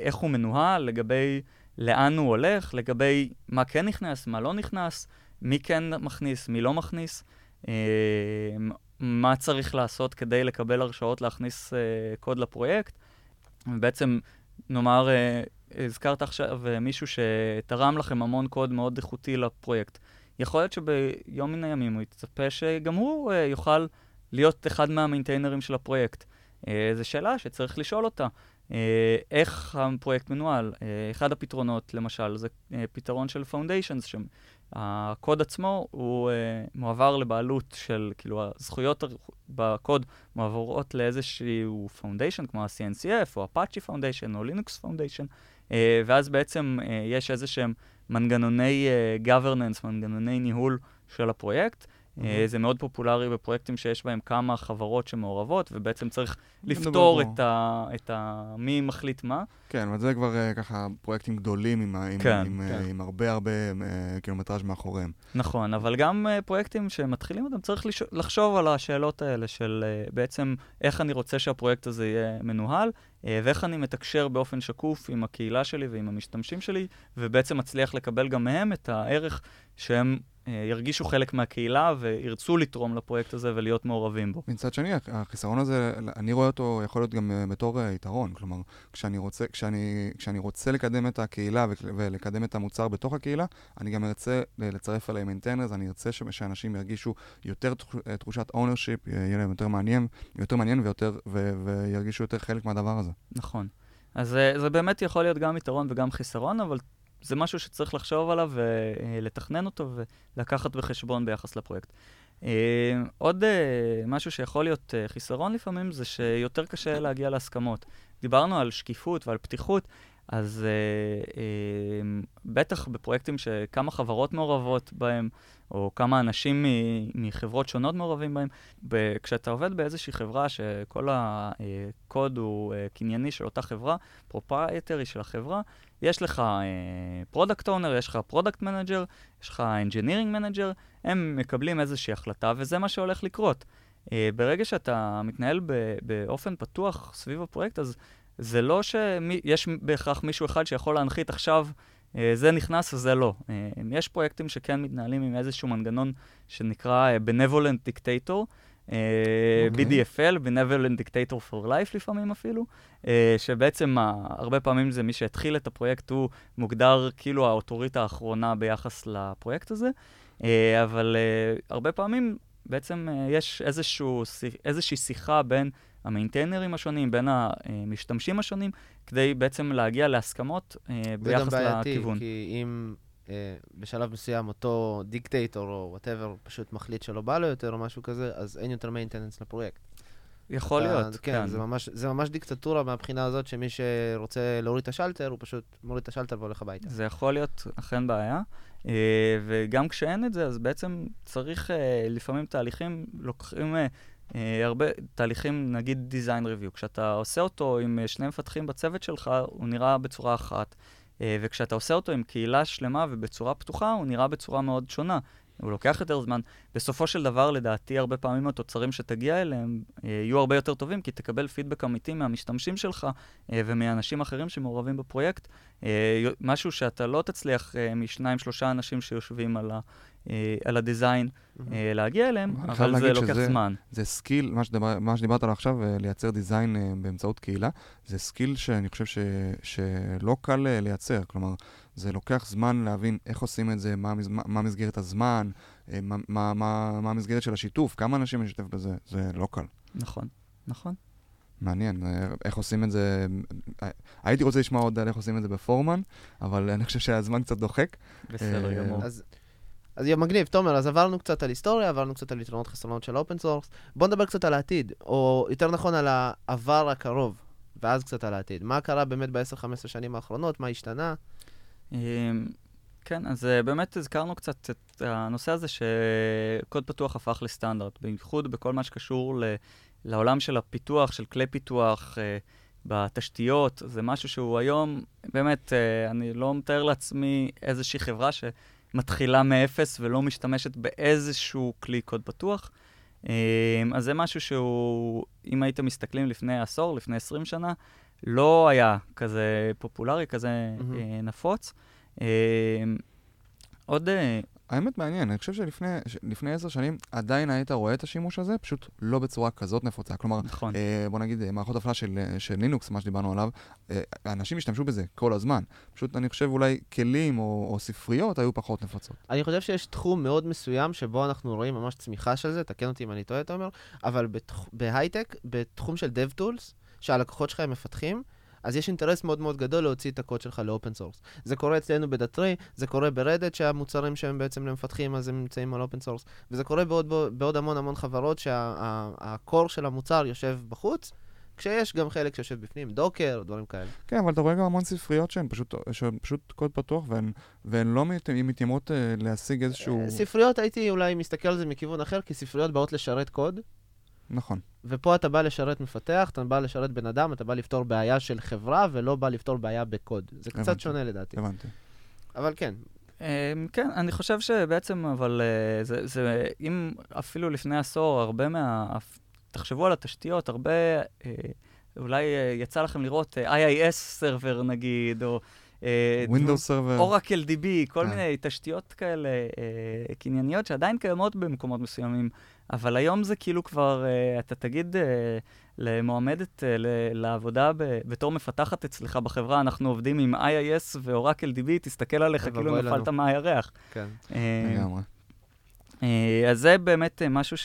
איך הוא מנוהל, לגבי לאן הוא הולך, לגבי מה כן נכנס, מה לא נכנס, מי כן מכניס, מי לא מכניס, uh, מה צריך לעשות כדי לקבל הרשאות להכניס uh, קוד לפרויקט. ובעצם, נאמר, uh, הזכרת עכשיו אה, מישהו שתרם לכם המון קוד מאוד איכותי לפרויקט. יכול להיות שביום מן הימים הוא יצפה שגם הוא אה, יוכל להיות אחד מה-maintainers של הפרויקט. אה, זו שאלה שצריך לשאול אותה. אה, איך הפרויקט מנוהל? אה, אחד הפתרונות, למשל, זה אה, פתרון של foundations, שהקוד עצמו הוא אה, מועבר לבעלות של, כאילו, הזכויות בקוד מועברות לאיזשהו foundation, כמו ה-CNCF, או Apache Foundation, או Linux Foundation, אה, ואז בעצם אה, יש איזה שהם מנגנוני אה, governance, מנגנוני ניהול של הפרויקט. מהמם. זה מאוד פופולרי בפרויקטים שיש בהם כמה חברות שמעורבות, ובעצם צריך לפתור. את ה... את ה... מי מחליט מה. כן, אבל זה כבר אה, ככה פרויקטים גדולים עם, ה- עם, כן, עם, אה, כן. עם הרבה הרבה אה, קילומטראז' מאחוריהם. נכון, אבל גם uh, פרויקטים שמתחילים אותם, צריך לש... לחשוב על השאלות האלה של uh, בעצם איך אני רוצה שהפרויקט הזה יהיה מנוהל, uh, ואיך אני מתקשר באופן שקוף עם הקהילה שלי ועם המשתמשים שלי, ובעצם מצליח לקבל גם מהם את הערך שהם uh, ירגישו חלק מהקהילה וירצו לתרום לפרויקט הזה ולהיות מעורבים בו. מצד שני, החיסרון הזה, אני רואה אותו יכול להיות גם אה, בתור אה, יתרון. כלומר, כשאני רוצה, כשאני, כשאני רוצה לקדם את הקהילה ולקדם את המוצר בתוך הקהילה, אני גם ארצה לצרף אליהם אינטרנרס, אני ארצה שאנשים ירגישו יותר תחוש- אה, תחושת ownership, יהיה להם יותר מעניין, יותר מעניין ויותר, ו- וירגישו יותר חלק מהדבר הזה. נכון. אז זה באמת יכול להיות גם יתרון וגם חיסרון, אבל זה משהו שצריך לחשוב עליו ולתכנן אותו ולקחת בחשבון ביחס לפרויקט. Uh, עוד משהו שיכול להיות חיסרון לפעמים זה שיותר קשה להגיע להסכמות. דיברנו על שקיפות ועל פתיחות, אז בטח בפרויקטים שכמה חברות מעורבות בהם, או כמה אנשים מחברות שונות מעורבים בהם, כשאתה עובד באיזושהי חברה שכל הקוד הוא קנייני של אותה חברה, proprietary של החברה, יש לך product uh, owner, יש לך product manager, יש לך engineering manager, הם מקבלים איזושהי החלטה, וזה מה שהולך לקרות. Uh, ברגע שאתה מתנהל באופן פתוח סביב הפרויקט, אז זה לא שיש בהכרח מישהו אחד שיכול להנחית עכשיו, uh, זה נכנס וזה לא. Uh, יש פרויקטים שכן מתנהלים עם איזשהו מנגנון שנקרא uh, benevolent dictator. BDFL, Benevolent Dictator for Life לפעמים אפילו, אה, שבעצם הרבה פעמים זה מי שהתחיל את הפרויקט, הוא מוגדר כאילו האוטוריטה האחרונה ביחס לפרויקט הזה, אה, אבל אה, הרבה פעמים בעצם אה, יש איזשהו, איזושהי שיחה בין ה-maintainers השונים, בין המשתמשים השונים, כדי בעצם להגיע להסכמות אה, זה גם ביחס בעייתי, לכיוון. כי אם אה, בשלב מסוים אותו dictator או whatever פשוט מחליט שלא בא לו יותר או משהו כזה, אז אין יותר maintenance לפרויקט. יכול אתה- להיות, כן, כן. זה ממש, זה ממש דיקטטורה מהבחינה הזאת שמי שרוצה להוריד את השלטר, הוא פשוט מוריד את השלטר והולך הביתה. זה יכול להיות אכן בעיה, אה, וגם כשאין את זה, אז בעצם צריך אה, לפעמים תהליכים, לוקחים אה, אה, הרבה תהליכים, נגיד design review. כשאתה עושה אותו עם אה, שני מפתחים בצוות שלך, הוא נראה בצורה אחת, אה, וכשאתה עושה אותו עם קהילה שלמה ובצורה פתוחה, הוא נראה בצורה מאוד שונה. הוא לוקח יותר זמן. בסופו של דבר, לדעתי, הרבה פעמים התוצרים שתגיע אליהם אה, יהיו הרבה יותר טובים, כי תקבל פידבק אמיתי מהמשתמשים שלך אה, ומאנשים אחרים שמעורבים בפרויקט. אה, משהו שאתה לא תצליח אה, משניים, שלושה אנשים שיושבים על, ה, אה, על הדיזיין אה, להגיע אליהם, אבל זה לוקח שזה- זמן. זה skill, מה, שדבר, מה שדיברת עליו עכשיו, אה, לייצר design אה, באמצעות קהילה, זה skill שאני חושב ש, שלא קל אה, לייצר. כלומר, זה לוקח זמן להבין איך עושים את זה, מה, מה, מה מסגרת הזמן, אה, מה, מה, מה, מה המסגרת של השיתוף, כמה אנשים משתף בזה, זה לא קל. נכון, נכון. מעניין, אה, איך עושים את זה, אה, הייתי רוצה לשמוע עוד על איך עושים את זה ב-Foreman, אבל אני חושב שהזמן קצת דוחק. בסדר אה, גמור. אז, אז יהיה מגניב, תומר, אז עברנו קצת על היסטוריה, עברנו קצת על יתרונות חסרונות של open source. בוא נדבר קצת על העתיד, או יותר נכון על העבר הקרוב, ואז קצת על העתיד. מה קרה באמת ב-10-15 שנים האחרונות, מה השתנה? אמ, כן, אז אה, באמת הזכרנו קצת את הנושא הזה שקוד פתוח הפך לסטנדרט, בייחוד בכל מה שקשור ל- לעולם של הפיתוח, של כלי פיתוח, אה, בתשתיות. זה משהו שהוא היום, באמת, אה, אני לא מתאר לעצמי איזושהי חברה שמתחילה מאפס ולא משתמשת באיזשהו כלי קוד פתוח. אמ, אז זה משהו שהוא, אם הייתם מסתכלים לפני עשור, לפני 20 שנה, לא היה כזה פופולרי, כזה. אה, נפוץ. אה, עוד, אה, האמת מעניין, אני חושב שלפני עשר שנים עדיין היית רואה את השימוש הזה, פשוט לא בצורה כזאת נפוצה. כלומר, נכון, אה, בוא נגיד, אה, מערכות הפעלה של, אה, של לינוקס, מה שדיברנו עליו, אה, אנשים השתמשו בזה כל הזמן. פשוט אני חושב אולי כלים או, או ספריות היו פחות נפוצות. אני חושב שיש תחום מאוד מסוים שבו אנחנו רואים ממש צמיחה של זה, תקן אותי אם אני טועה, תומר, אבל בתח... בהייטק, בתחום של DevTools, שהלקוחות שלך הם מפתחים, אז יש אינטרס מאוד מאוד גדול להוציא את הקוד שלך ל open source. זה קורה אצלנו ב Datree, זה קורה ב Red Hat, שהמוצרים שהם בעצם למפתחים, אז הם נמצאים על open source, וזה קורה בעוד, בעוד המון המון חברות שהקור של המוצר יושב בחוץ, כשיש גם חלק שיושב בפנים, דוקר, דברים כאלה. כן, אבל אתה רואה גם המון ספריות שהן פשוט, שהן פשוט קוד פתוח, והן, והן לא מת- מתיימרות אה, להשיג איזשהו... אה, ספריות, הייתי אולי מסתכל על זה מכיוון אחר, כי ספריות באות לשרת קוד, נכון. ופה אתה בא לשרת מפתח, אתה בא לשרת בן אדם, אתה בא לפתור בעיה של חברה, ולא בא לפתור בעיה בקוד. זה קצת הבנתי. שונה לדעתי. הבנתי. אבל כן, אה, כן, אני חושב שבעצם, אבל אה, זה, זה, אם אפילו לפני עשור, הרבה מה... תחשבו על התשתיות, הרבה, אה, אולי אה, יצא לכם לראות IIS סרבר נגיד, או... אה, Windows Server. אורקל DB, כל כן. מיני תשתיות כאלה אה, קנייניות שעדיין קיימות במקומות מסוימים, אבל היום זה כאילו כבר, אה, אתה תגיד אה, למועמדת אה, לעבודה ב- בתור מפתחת אצלך בחברה, אנחנו עובדים עם IIS ואורקל DB, תסתכל עליך כאילו. נפלת מהירח. כן. לגמרי. אה, אז זה באמת אה, משהו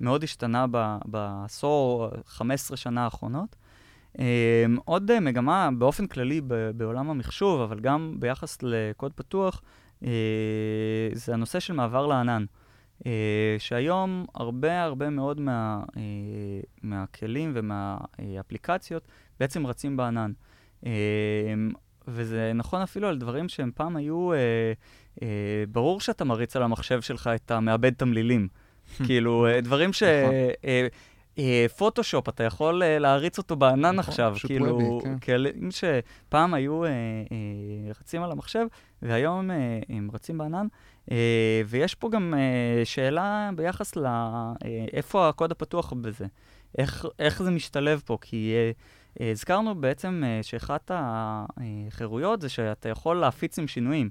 שמאוד השתנה בעשור, 15 שנה האחרונות. אה, עוד אה, מגמה באופן כללי בעולם המחשוב, אבל גם ביחס לקוד פתוח, אה, זה הנושא של מעבר לענן. אה, שהיום הרבה הרבה מאוד מה, אה, מהכלים ומהאפליקציות בעצם רצים בענן. אה, וזה נכון אפילו על דברים שהם פעם היו, אה, אה, ברור שאתה מריץ על המחשב שלך את המעבד תמלילים. כאילו, דברים ש... נכון. אה, פוטושופ, אתה יכול אה, להריץ אותו בענן נכון, עכשיו, כאילו, וובי, כן. כלים שפעם היו אה, אה, רצים על המחשב, והיום אה, הם רצים בענן. אה, ויש פה גם אה, שאלה ביחס לאיפה הקוד הפתוח בזה. איך, איך זה משתלב פה? כי אה, אה, הזכרנו בעצם אה, שאחת החירויות זה שאתה יכול להפיץ עם שינויים,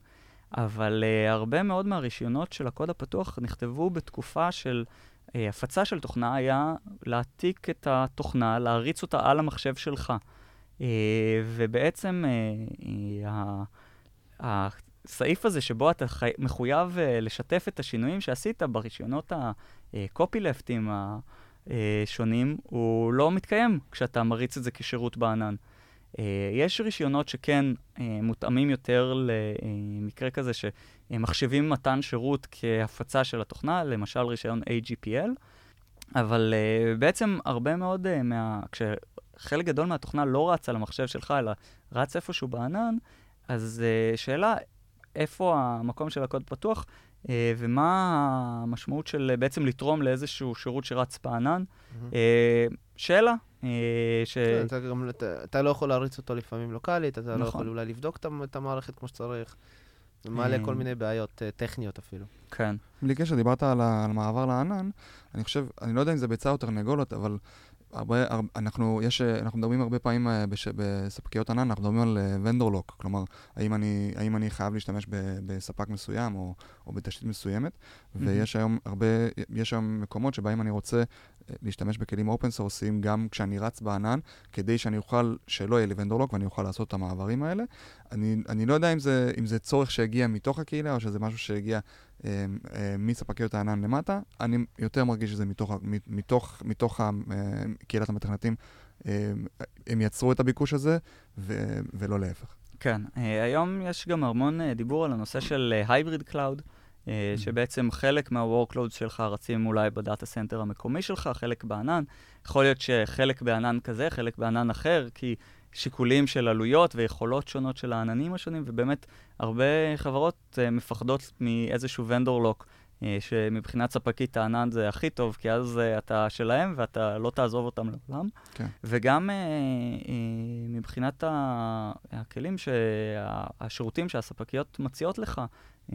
אבל אה, הרבה מאוד מהרישיונות של הקוד הפתוח נכתבו בתקופה של ההפצה של תוכנה היה להעתיק את התוכנה, להריץ אותה על המחשב שלך. אה, ובעצם הסעיף הזה שבו אתה חי... מחויב לשתף את השינויים שעשית ברישיונות ה-copyleftים השונים, הוא לא מתקיים כשאתה מריץ את זה כשירות בענן. יש רישיונות שכן מותאמים יותר למקרה כזה שמחשבים מתן שירות כהפצה של התוכנה, למשל רישיון AGPL, אבל בעצם הרבה מאוד מה... כשחלק גדול מהתוכנה לא רץ על המחשב שלך, אלא רץ איפשהו בענן, אז שאלה, איפה המקום של הקוד פתוח, ומה המשמעות של בעצם לתרום לאיזשהו שירות שרץ בענן. Mm-hmm. שאלה. ש... כן, אתה, גם, אתה, אתה לא יכול להריץ אותו לפעמים לוקאלית, אתה נכון. לא יכול אולי לבדוק את המערכת כמו שצריך. זה מעלה כל מיני בעיות uh, טכניות אפילו. כן. בלי קשר, דיברת על, על מעבר לענן, אני חושב, אני לא יודע אם זה ביצה או תרנגולת, אבל הרבה, הרבה, אנחנו, יש, אנחנו מדברים הרבה פעמים אה, בש, בספקיות ענן, אנחנו מדברים על ונדור לוק, כלומר, האם אני, האם אני חייב להשתמש ב, בספק מסוים או, או בתשתית מסוימת, mm-hmm. ויש היום הרבה, יש היום מקומות שבהם אני רוצה אה, להשתמש בכלים אופן סורסיים גם כשאני רץ בענן, כדי שאני אוכל, שלא יהיה לי ונדור לוק ואני אוכל לעשות את המעברים האלה. אני, אני לא יודע אם זה, אם זה צורך שהגיע מתוך הקהילה או שזה משהו שהגיע אה, אה, מספקיות הענן למטה, אני יותר מרגיש שזה מתוך, מתוך, מתוך אה, קהילת המתכנתים, הם יצרו את הביקוש הזה, ו, ולא להפך. כן, היום יש גם המון דיבור על הנושא של hybrid cloud. אמ-המ. שבעצם חלק מה-workloads שלך רצים אולי ב data center המקומי שלך, חלק בענן. יכול להיות שחלק בענן כזה, חלק בענן אחר, כי שיקולים של עלויות ויכולות שונות של העננים השונים, ובאמת הרבה חברות אה, מפחדות מאיזשהו vendor lock, uh, שמבחינת ספקית הענן זה הכי טוב, כי אז uh, אתה שלהם ואתה לא תעזוב אותם לעולם. כן. וגם uh, uh, מבחינת הכלים, שה, השירותים שהספקיות מציעות לך, uh,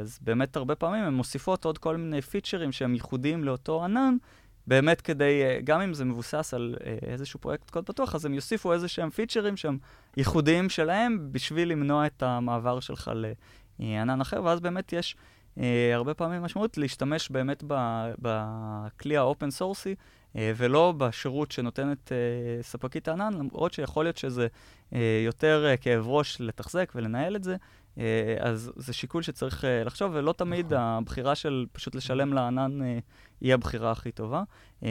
אז באמת הרבה פעמים הן מוסיפות עוד כל מיני פיצ'רים שהם ייחודיים לאותו ענן, באמת כדי, אה, גם אם זה מבוסס על אה, איזשהו פרויקט קוד פתוח, אז הם יוסיפו איזה שהם פיצ'רים שהם ייחודיים שלהם בשביל למנוע את המעבר שלך לענן אחר, ואז באמת יש אה, הרבה פעמים משמעות להשתמש באמת בכלי ה open source י, ולא בשירות שנותנת ספקית הענן, למרות שיכול להיות שזה יותר כאב ראש לתחזק ולנהל את זה, אז זה שיקול שצריך לחשוב, ולא תמיד נכון. הבחירה של פשוט לשלם לענן היא הבחירה הכי טובה. אה,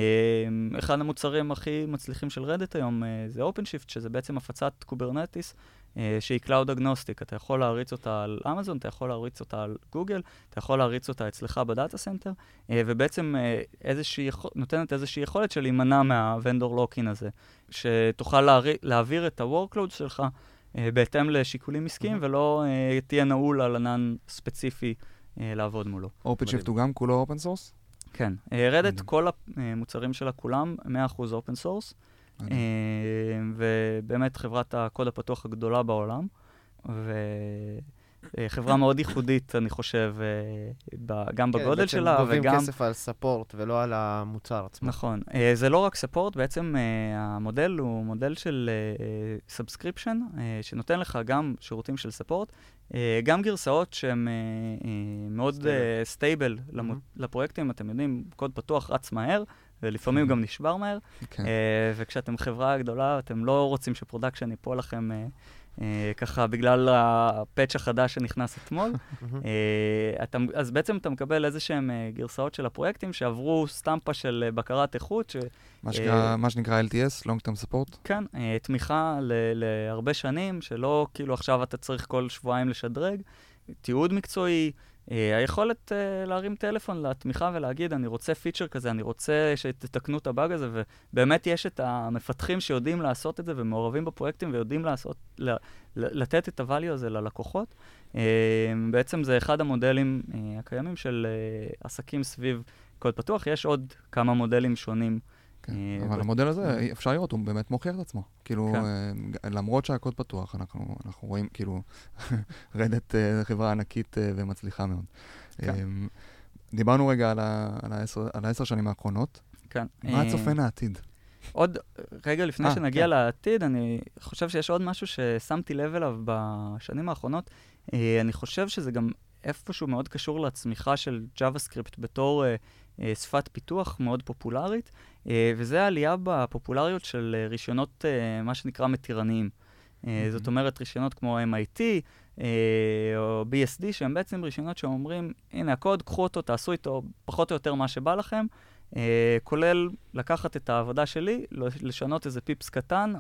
אחד המוצרים הכי מצליחים של Red Hat היום אה, זה OpenShift, שזה בעצם הפצת Kubernetes, אה, שהיא Cloud Agnostic. אתה יכול להריץ אותה על אמזון, אתה יכול להריץ אותה על גוגל, אתה יכול להריץ אותה אצלך ב data center, ובעצם איזושהי, נותנת איזושהי יכולת של להימנע מה vendor lock-in הזה, שתוכל להעביר, להעביר את ה-workload שלך בהתאם לשיקולים עסקיים, אמ-המ. ולא תהיה נעול על ענן ספציפי לעבוד מולו. OpenShift הוא גם כולו open source? כן. Red Hat, כל המוצרים שלה כולם 100% open source, ובאמת חברת הקוד הפתוח הגדולה בעולם, וחברה מאוד ייחודית, אני חושב, אה, גם כן, בגודל שלה, וגם... בעצם גובים כסף על support ולא על המוצר עצמו. נכון. אה, זה לא רק support, בעצם אה, המודל הוא מודל של subscription, שנותן לך גם שירותים של support, אה, גם גרסאות שהן אה, אה, מאוד stable אמ-המ. לפרויקטים, אתם יודעים, קוד פתוח רץ מהר, ולפעמים אמ-המ. גם נשבר מהר, כן. וכשאתם חברה גדולה, אתם לא רוצים ש production ייפול לכם אה, ככה בגלל ה patch החדש שנכנס אתמול. אה, אתה, אז בעצם אתה מקבל איזה שהן אה, גרסאות של הפרויקטים שעברו סטמפה של בקרת איכות. ש, מה, שנקרא LTS, Long Term Support? כן, תמיכה ל, להרבה שנים, שלא כאילו עכשיו אתה צריך כל שבועיים לשדרג, תיעוד מקצועי. Uh, היכולת uh, להרים טלפון לתמיכה ולהגיד, אני רוצה פיצ'ר כזה, אני רוצה שתתקנו את הבאג הזה, ובאמת יש את המפתחים שיודעים לעשות את זה ומעורבים בפרויקטים ויודעים לעשות, לתת את הvalue הזה ללקוחות. Uh, בעצם זה אחד המודלים הקיימים של עסקים סביב קוד פתוח. יש עוד כמה מודלים שונים. כן, אה, אבל המודל הזה, אפשר לראות, הוא באמת מוכיח את עצמו. כאילו, כן. אה, למרות שהקוד פתוח, אנחנו, אנחנו רואים, כאילו, רדת אה, חברה ענקית ומצליחה מאוד. כן. דיברנו רגע על, העשר, שנים האחרונות. כן. מה צופן העתיד? עוד רגע לפני 아, שנגיע כן. לעתיד, אני חושב שיש עוד משהו ששמתי לב אליו בשנים האחרונות. אני חושב שזה גם איפשהו מאוד קשור לצמיחה של JavaScript בתור אה, שפת פיתוח מאוד פופולרית, אה, וזה העלייה בפופולריות של אה, רישיונות, אה, מה שנקרא מתירניים. אה, זאת אומרת, רישיונות כמו MIT אה, או BSD, שהם בעצם רישיונות שאומרים, הנה הקוד, קחו אותו, תעשו איתו פחות או יותר מה שבא לכם, אה, כולל לקחת את העבודה שלי, לשנות איזה פיפס קטן,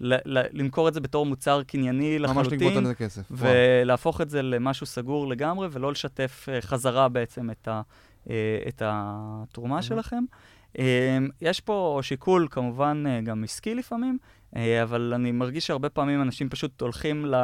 ולמכור את זה בתור מוצר קנייני ממש לחלוטין. לגבות על זה כסף. ולהפוך את זה למשהו סגור לגמרי, ולא לשתף אה, חזרה בעצם את, ה, אה, את התרומה. שלכם. אה, יש פה שיקול, כמובן, אה, גם עסקי לפעמים, אה, אבל אני מרגיש שהרבה פעמים אנשים פשוט הולכים ל-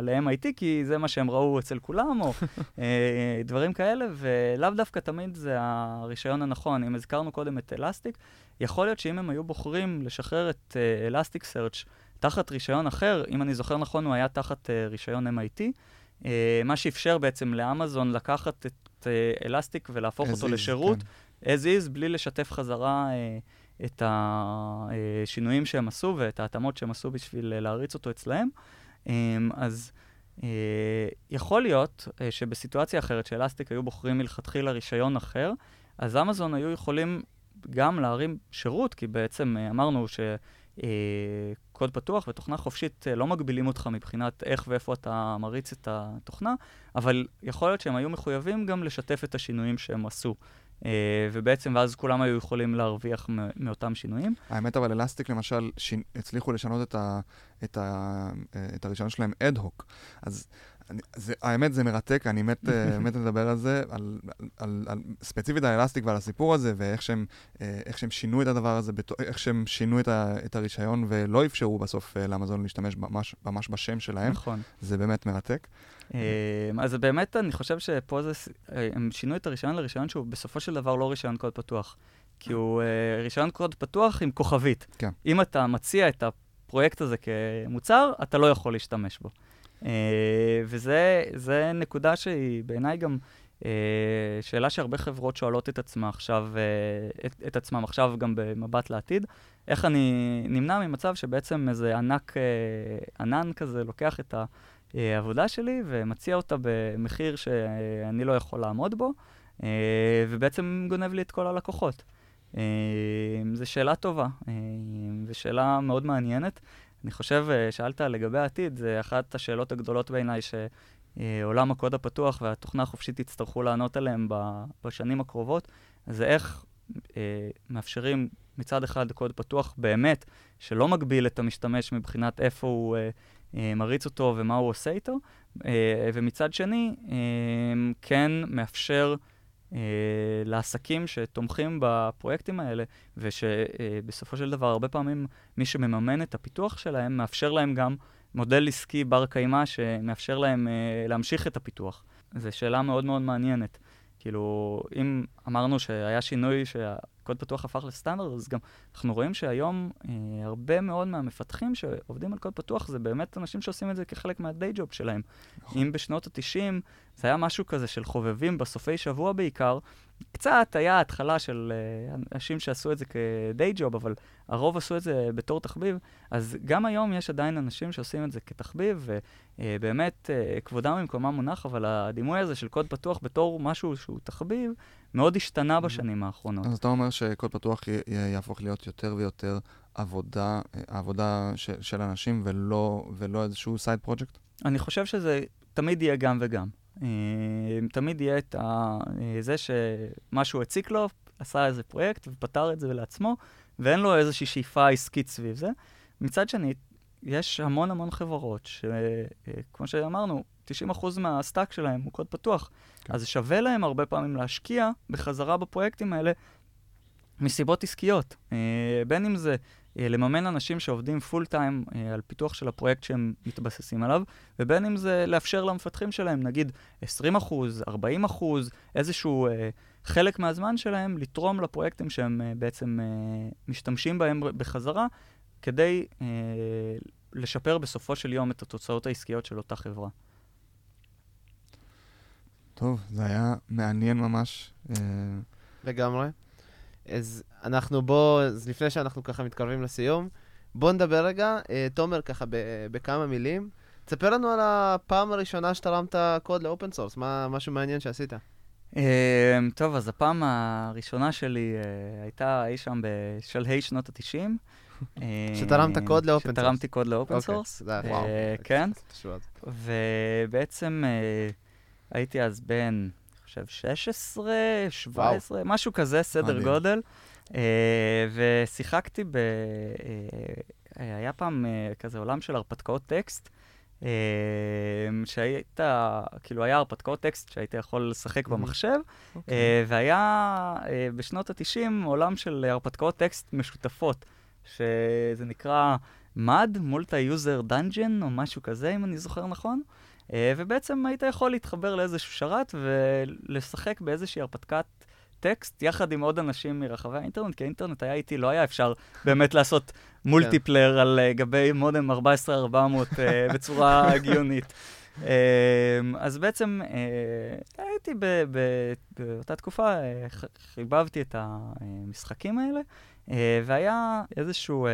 ל-MIT, כי זה מה שהם ראו אצל כולם, או אה, דברים כאלה, ולאו דווקא תמיד זה הרישיון הנכון. אם הזכרנו קודם את אלסטיק, יכול להיות שאם הם היו בוחרים לשחרר את אלסטיק סרצ' תחת רישיון אחר, אם אני זוכר נכון, הוא היה תחת רישיון MIT, מה שאפשר בעצם לאמזון לקחת את אלסטיק ולהפוך As אותו is, כן. לשירות, as is, בלי לשתף חזרה uh, את השינויים שהם עשו ואת ההתאמות שהם עשו בשביל uh, להריץ אותו אצלהם. Um, אז uh, יכול להיות uh, שבסיטואציה אחרת, שאלסטיק היו בוחרים מלכתחילה רישיון אחר, אז אמזון היו יכולים גם להרים שירות, כי בעצם uh, אמרנו ש... אה, קוד פתוח ותוכנה חופשית אה, לא מגבילים אותך מבחינת איך ואיפה אתה מריץ את התוכנה, אבל יכול להיות שהם היו מחויבים גם לשתף את השינויים שהם עשו. אה, ובעצם, ואז כולם היו יכולים להרוויח מאותם שינויים. האמת, אבל אלסטיק למשל, שינו, הצליחו לשנות את, ה, את, ה, את הרישיון שלהם אד-הוק. אז אני, זה, האמת, זה מרתק, אני מת, אה, מת לדבר על זה, על, על, על, ספציפית על אלסטיק ועל הסיפור הזה, ואיך שהם, אה, איך שהם שינו את הדבר הזה, איך שהם שינו את, ה, את הרישיון ולא אפשרו בסוף אה, לאמזון להשתמש ממש, ממש בשם שלהם. נכון. זה באמת מרתק. אז באמת, אני חושב שפה זה, הם שינו את הרישיון לרישיון שהוא בסופו של דבר לא רישיון קוד פתוח. כי הוא אה, רישיון קוד פתוח עם כוכבית. כן. אם אתה מציע את הפרויקט הזה כמוצר, אתה לא יכול להשתמש בו. אה, וזה זה נקודה שהיא בעיניי גם אה, שאלה שהרבה חברות שואלות את עצמם עכשיו, אה, את, את עצמם עכשיו גם במבט לעתיד. איך אני נמנע ממצב שבעצם איזה ענק, ענן כזה לוקח את העבודה שלי ומציע אותה במחיר שאני לא יכול לעמוד בו, ובעצם גונב לי את כל הלקוחות. זו שאלה טובה, אה, ושאלה מאוד מעניינת. אני חושב, אה, שאלת לגבי העתיד, זה אחת השאלות הגדולות בעיניי שעולם הקוד הפתוח והתוכנה החופשית יצטרכו לענות עליהן בשנים הקרובות, זה איך אה, מאפשרים מצד אחד קוד פתוח באמת, שלא מגביל את המשתמש מבחינת איפה הוא אה, אה, מריץ אותו ומה הוא עושה איתו, אה, ומצד שני, אה, כן מאפשר אה, לעסקים שתומכים בפרויקטים האלה, ושבסופו של דבר, הרבה פעמים מי שמממן את הפיתוח שלהם, מאפשר להם גם מודל עסקי בר קיימא שמאפשר להם אה, להמשיך את הפיתוח. זו שאלה מאוד מאוד מעניינת. כאילו, אם אמרנו שהיה שינוי שהקוד פתוח הפך לסטנדרט, אז גם אנחנו רואים שהיום אה, הרבה מאוד מהמפתחים שעובדים על קוד פתוח זה באמת אנשים שעושים את זה כחלק מהדיי ג'וב שלהם. נכון. אם בשנות ה-90 זה היה משהו כזה של חובבים בסופי שבוע בעיקר, קצת היה התחלה של אה, אנשים שעשו את זה כדיי ג'וב, אבל הרוב עשו את זה בתור תחביב, אז גם היום יש עדיין אנשים שעושים את זה כתחביב, ובאמת אה, כבודם במקומם מונח, אבל הדימוי הזה של קוד פתוח בתור משהו שהוא תחביב, מאוד השתנה בשנים האחרונות. אז אתה אומר שקוד פתוח יהפוך להיות יותר ויותר עבודה, אה, עבודה של, של אנשים ולא, ולא איזשהו סייד פרויקט? אני חושב שזה תמיד יהיה גם וגם. אה, תמיד יהיה את ה... אה, זה שמשהו הציק לו, עשה איזה פרויקט ופתר את זה לעצמו, ואין לו איזושהי שאיפה עסקית סביב זה. מצד שני, יש המון המון חברות שכמו שאמרנו, 90% מה stack שלהם הוא קוד פתוח. כן. אז שווה להם הרבה פעמים להשקיע בחזרה בפרויקטים האלה מסיבות עסקיות. אה, בין אם זה אה, לממן אנשים שעובדים full time אה, על פיתוח של הפרויקט שהם מתבססים עליו, ובין אם זה לאפשר למפתחים שלהם, נגיד 20 אחוז, 40 אחוז, איזשהו אה, חלק מהזמן שלהם, לתרום לפרויקטים שהם אה, בעצם אה, משתמשים בהם בחזרה, כדי אה, לשפר בסופו של יום את התוצאות העסקיות של אותה חברה. טוב, זה היה מעניין ממש. אה, לגמרי. אז אנחנו בוא, אז לפני שאנחנו ככה מתקרבים לסיום, בוא נדבר רגע, אה, תומר, ככה ב- בכמה מילים. תספר לנו על הפעם הראשונה שתרמת קוד ל open source, מה משהו מעניין שעשית. אה, טוב, אז הפעם הראשונה שלי אה, הייתה אי שם בשלהי שנות ה-90. שתרמת קוד ל open source. שתרמתי קוד ל open אוקיי, source. אה. כן. ובעצם הייתי אז בן, חושב, 16, 17, משהו כזה, סדר מדהים. גודל. אה, ושיחקתי ב... אה, אה, היה פעם אה, כזה עולם של הרפתקאות טקסט, אה, שהיית, כאילו היה הרפתקאות טקסט שהיית יכול לשחק. במחשב, אוקיי. אה, והיה אה, בשנות ה-90 עולם של הרפתקאות טקסט משותפות, שזה נקרא MUD, Multi-User Dungeon, או משהו כזה, אם אני זוכר נכון. אה, ובעצם היית יכול להתחבר לאיזשהו שרת ולשחק באיזושהי הרפתקת טקסט, יחד עם עוד אנשים מרחבי האינטרנט, כי האינטרנט היה איתי, לא היה אפשר באמת לעשות מולטיפלייר על אה, גבי מודם 14400 אה, בצורה הגיונית. אז בעצם הייתי ב- ב- באותה תקופה, חיבבתי את המשחקים האלה, והיה איזשהו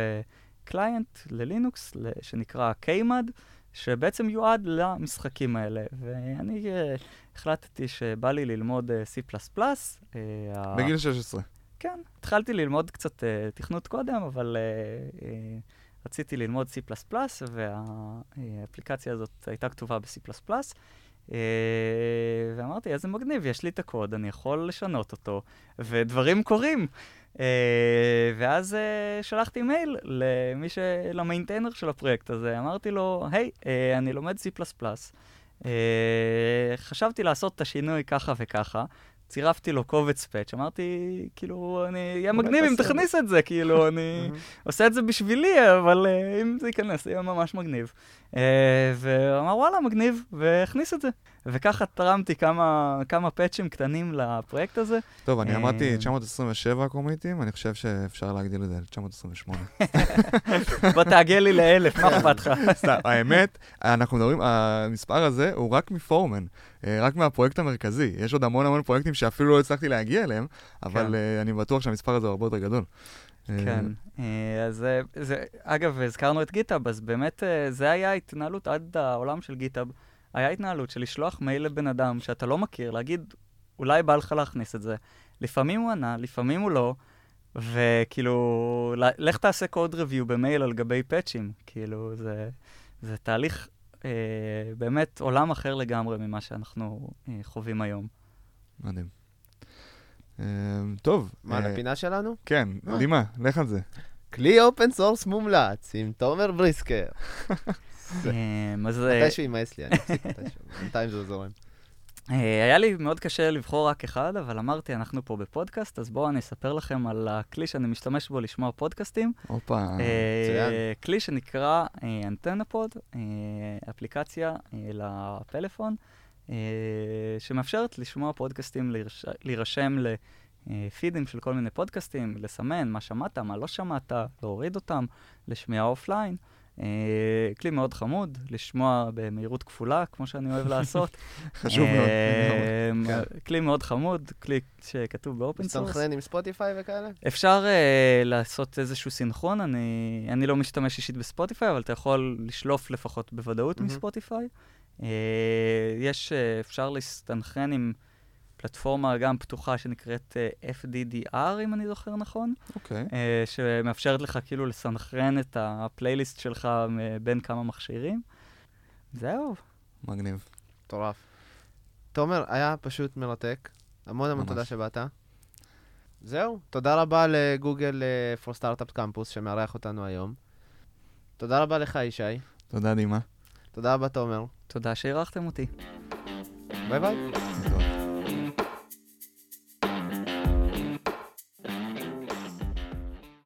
קליינט ללינוקס שנקרא KMAD, שבעצם יועד למשחקים האלה. ואני אה, החלטתי שבא לי ללמוד אה, C++. ה- בגיל 16. כן, התחלתי ללמוד קצת uh, תכנות קודם, אבל uh, uh, רציתי ללמוד C++, והאפליקציה הזאת הייתה כתובה ב-C++, אה, ואמרתי, איזה מגניב, יש לי את הקוד, אני יכול לשנות אותו, ודברים קורים. אה, ואז אה, שלחתי מייל למי ש... ל maintainer של הפרויקט הזה, אמרתי לו, היי, hey, אה, אני לומד C++, חשבתי לעשות את השינוי ככה וככה, צירפתי לו קובץ patch, אמרתי, כאילו, אני, יהיה אולי מגניב אם תכניס את זה, כאילו, אני. עושה את זה בשבילי, אבל אם זה ייכנס, יהיה ממש מגניב. Uh, והוא אמר, וואלה, מגניב, והכניס את זה. וככה תרמתי כמה, כמה פאצ'ים קטנים לפרויקט הזה. טוב, אני אה, אמרתי 927 קומיטים, אני חושב שאפשר להגדיל את זה ל-928. בוא תעגל לי לאלף, מה אכפת לך? סתם, האמת, אנחנו מדברים, המספר הזה הוא רק מפורמן, אה, רק מהפרויקט המרכזי. יש עוד המון המון פרויקטים שאפילו לא הצלחתי להגיע אליהם, אבל כן. אה, אני בטוח שהמספר הזה הוא הרבה יותר גדול. כן, אה, אז זה, אגב, הזכרנו את גיטאב, אז באמת אה, זה היה התנהלות עד העולם של גיטאב. היה התנהלות של לשלוח מייל לבן אדם שאתה לא מכיר, להגיד, אולי בא לך להכניס את זה. לפעמים הוא ענה, לפעמים הוא לא, וכאילו, לך תעשה קוד ריוויו במייל על גבי פאצ'ים. כאילו, זה, זה תהליך, אה, באמת עולם אחר לגמרי ממה שאנחנו אה, חווים היום. מדהים. אה, טוב. מה, אה, לפינה שלנו? כן, דימה, לך על זה. כלי open source מומלץ עם תומר בריסקר. אה, אז... אה, מתישהו יימאס לי, אני אפסיק מתישהו. בינתיים זה זורם. אה, היה לי מאוד קשה לבחור רק אחד, אבל אמרתי, אנחנו פה בפודקאסט, אז בואו אני אספר לכם על הכלי שאני משתמש בו לשמוע פודקאסטים. הופה. אה, מצוין. כלי שנקרא AntennaPod, אפליקציה אה, לפלאפון, אה, שמאפשרת לשמוע פודקאסטים, להירש- להירשם לפידים של כל מיני פודקאסטים, לסמן מה שמעת, מה לא שמעת, להוריד אותם, לשמיעה offline. אה, כלי מאוד חמוד, לשמוע במהירות כפולה, כמו שאני אוהב לעשות. חשוב מאוד. אה, כן. כלי מאוד חמוד, כלי שכתוב ב open source. מסתנכרן עם Spotify וכאלה? אפשר לעשות איזשהו סינכרון, אני, אני לא משתמש אישית בספוטיפיי, אבל אתה יכול לשלוף לפחות בוודאות. מספוטיפיי. Uh, יש, uh, אפשר להסתנכרן עם פלטפורמה גם פתוחה שנקראת uh, FDDR, אם אני זוכר נכון, אוקיי. uh, שמאפשרת לך כאילו לסנכרן את הפלייליסט שלך בין כמה מכשירים. זהו. מגניב. מטורף. תומר, היה פשוט מרתק. המון המון. תודה שבאת. זהו, תודה רבה לגוגל פור סטארט-אפ קמפוס שמארח אותנו היום. תודה רבה לך, ישי. תודה, דימה. תודה רבה, תומר. תודה שאירחתם אותי. ביי ביי.